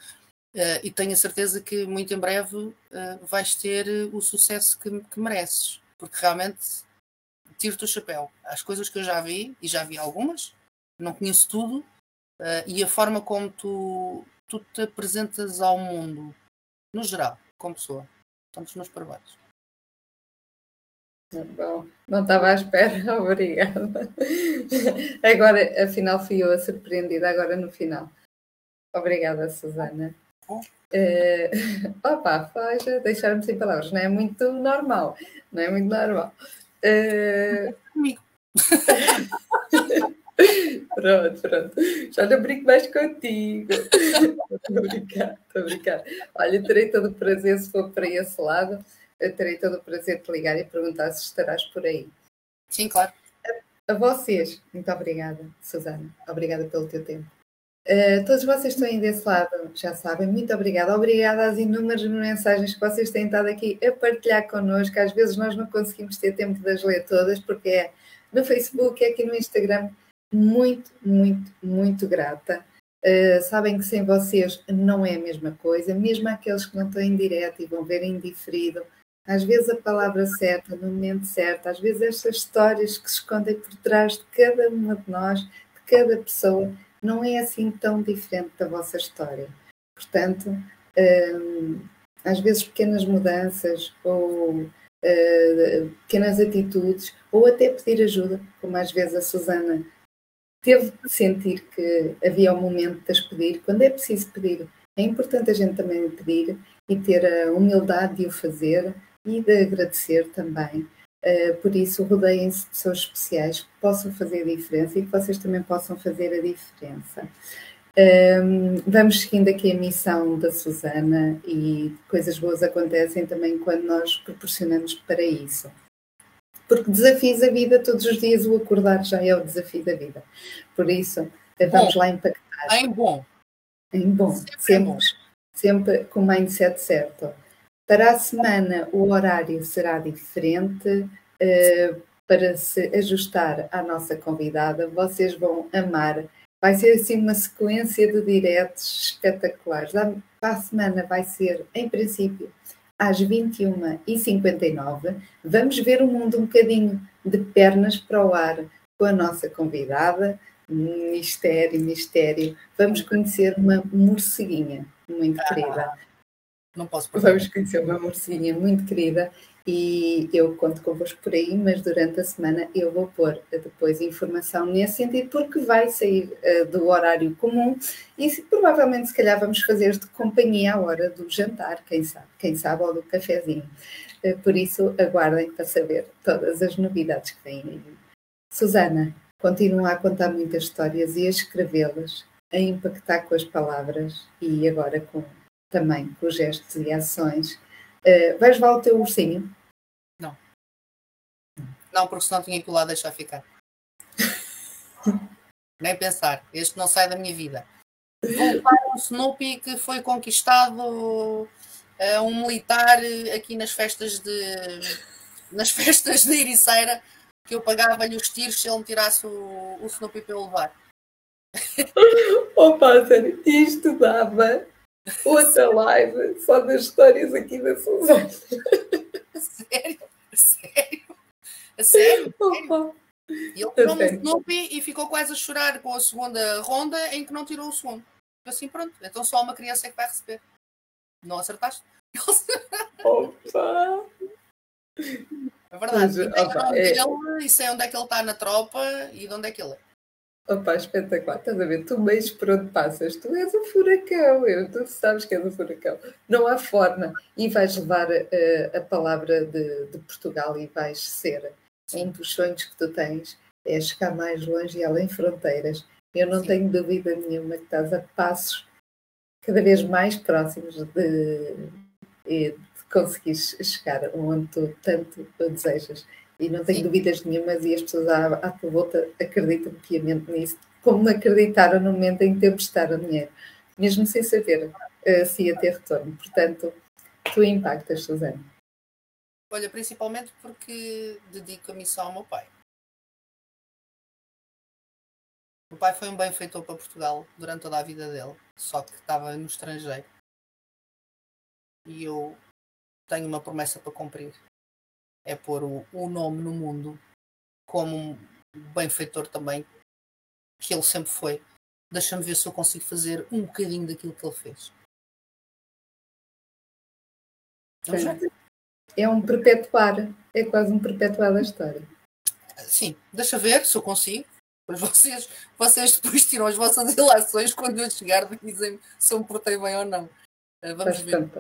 Uh, e tenho a certeza que muito em breve uh, vais ter o sucesso que, que mereces, porque realmente tiro-te o chapéu. As coisas que eu já vi, e já vi algumas, não conheço tudo, e a forma como tu, tu te apresentas ao mundo, no geral, como pessoa. Portanto, os meus parabéns. Bom, não estava à espera, obrigada. Agora, afinal, fui eu a surpreendida, agora no final. Obrigada, Susana. Uh, opa, faz deixar-me sem palavras, não é muito normal, não é muito normal. Uh... Comigo. pronto, pronto. Já não brinco mais contigo. Estou a brincar, estou a brincar. Olha, terei todo o prazer se for para esse lado eu terei todo o prazer de ligar e perguntar se estarás por aí. Sim, claro. A, a vocês, muito obrigada, Susana. Obrigada pelo teu tempo. Uh, todos vocês estão aí desse lado, já sabem, muito obrigada. Obrigada às inúmeras mensagens que vocês têm estado aqui a partilhar connosco. Às vezes nós não conseguimos ter tempo de as ler todas, porque é no Facebook, é aqui no Instagram. Muito, muito, muito grata. Uh, sabem que sem vocês não é a mesma coisa, mesmo aqueles que não estão em direto e vão ver em diferido às vezes a palavra certa, no momento certo, às vezes estas histórias que se escondem por trás de cada uma de nós, de cada pessoa, não é assim tão diferente da vossa história. Portanto, hum, às vezes pequenas mudanças ou uh, pequenas atitudes, ou até pedir ajuda, como às vezes a Susana teve de sentir que havia um momento de as pedir, quando é preciso pedir, é importante a gente também pedir e ter a humildade de o fazer e de agradecer também. Uh, por isso, rodeiem-se de pessoas especiais que possam fazer a diferença e que vocês também possam fazer a diferença. Um, ehm, vamos seguindo aqui a missão da Susana e coisas boas acontecem também quando nós proporcionamos para isso. Porque desafios a vida todos os dias, o acordar já é o desafio da vida. Por isso, vamos bom, lá impactar. Em bom. Em bom. Sempre, sempre, bom. sempre com o mindset certo. Para a semana, o horário será diferente. Uh, para se ajustar à nossa convidada, vocês vão amar. Vai ser assim uma sequência de diretos espetaculares. Para a semana vai ser, em princípio, às 21h59. Vamos ver o mundo um bocadinho de pernas para o ar com a nossa convidada. Mistério, mistério. Vamos conhecer uma morceguinha muito querida. Não posso perder. Vamos conhecer uma mocinha muito querida e eu conto convosco por aí, mas durante a semana eu vou pôr depois informação nesse sentido, porque vai sair uh, do horário comum e se, provavelmente se calhar vamos fazer de companhia à hora do jantar, quem sabe, quem sabe, ou do cafezinho. Uh, por isso, aguardem para saber todas as novidades que vêm aí. Susana, continua a contar muitas histórias e a escrevê-las, a impactar com as palavras e agora com também com gestos e ações. Uh, vais levar o teu ursinho? Não. Não, porque senão tinha que ir lá deixar ficar. Nem pensar. Este não sai da minha vida. Voltar um Snoopy que foi conquistado uh, um militar aqui nas festas de nas festas de Ericeira que eu pagava-lhe os tiros se ele me tirasse o, o Snoopy para eu levar. Opa, sério, isto dava outra live só das histórias aqui da Suzana. Sério? Sério? Sério? sério? Ele tirou um Snoopy e ficou quase a chorar com a segunda ronda em que não tirou o segundo. Assim, pronto. Então só uma criança é que vai receber. Não acertaste? Opa! É verdade. Mas, opa, é... dele, e sei onde é que ele está na tropa e de onde é que ele é. Opa, espetacular. Estás a ver? Tu meios por onde passas, tu és o furacão, eu, tu sabes que és o furacão. Não há forma. E vais levar uh, a palavra de, de, Portugal e vais ser um dos sonhos que tu tens, é chegar mais longe e além fronteiras. Eu não Sim. tenho dúvida nenhuma que estás a passos cada vez mais próximos de, de conseguir chegar onde tu tanto desejas. E não tenho Sim. dúvidas nenhumas, e as pessoas à, à tua volta acreditam piamente nisso, como acreditaram no momento em que te emprestaram dinheiro, mesmo sem saber. uh, se ia ter retorno. Portanto, tu impactas, Susana. Olha, principalmente porque dedico a missão ao meu pai. O pai foi um benfeitor para Portugal durante toda a vida dele, só que estava no estrangeiro. E eu tenho uma promessa para cumprir. É pôr o, o nome no mundo como um benfeitor também, que ele sempre foi. Deixa-me ver se eu consigo fazer um bocadinho daquilo que ele fez. É um perpetuar, é quase um perpetuar da história. Sim, deixa ver se eu consigo. Mas vocês, vocês depois tiram as vossas ilações quando eu chegar dizem se eu me portei bem ou não. Eh, vamos ver.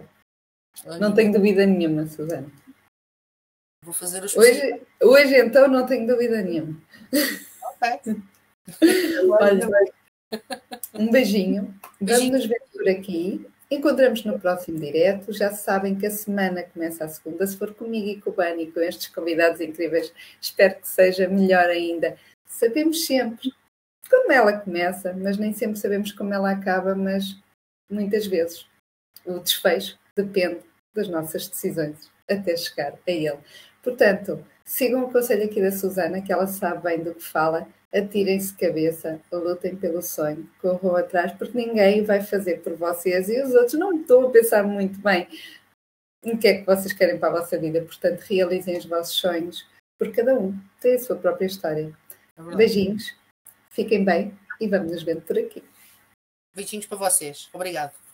Não tenho dúvida nenhuma, Susana. Vou fazer os hoje, hoje então não tenho dúvida nenhuma. Ok. Olha, um beijinho. Vamos nos ver por aqui. Encontramos no próximo direto. Já sabem que a semana começa a segunda. Se for comigo e com o Bani com estes convidados incríveis, espero que seja melhor ainda. Sabemos sempre como ela começa, mas nem sempre sabemos como ela acaba, mas muitas vezes o desfecho depende das nossas decisões até chegar a ele. Portanto, sigam o conselho aqui da Susana, que ela sabe bem do que fala, atirem-se cabeça, lutem pelo sonho, corram atrás, porque ninguém vai fazer por vocês e os outros não estão a pensar muito bem em que é que vocês querem para a vossa vida. Portanto, realizem os vossos sonhos, porque cada um tem a sua própria história. É Beijinhos, fiquem bem e vamos nos vendo por aqui. Beijinhos para vocês. Obrigado.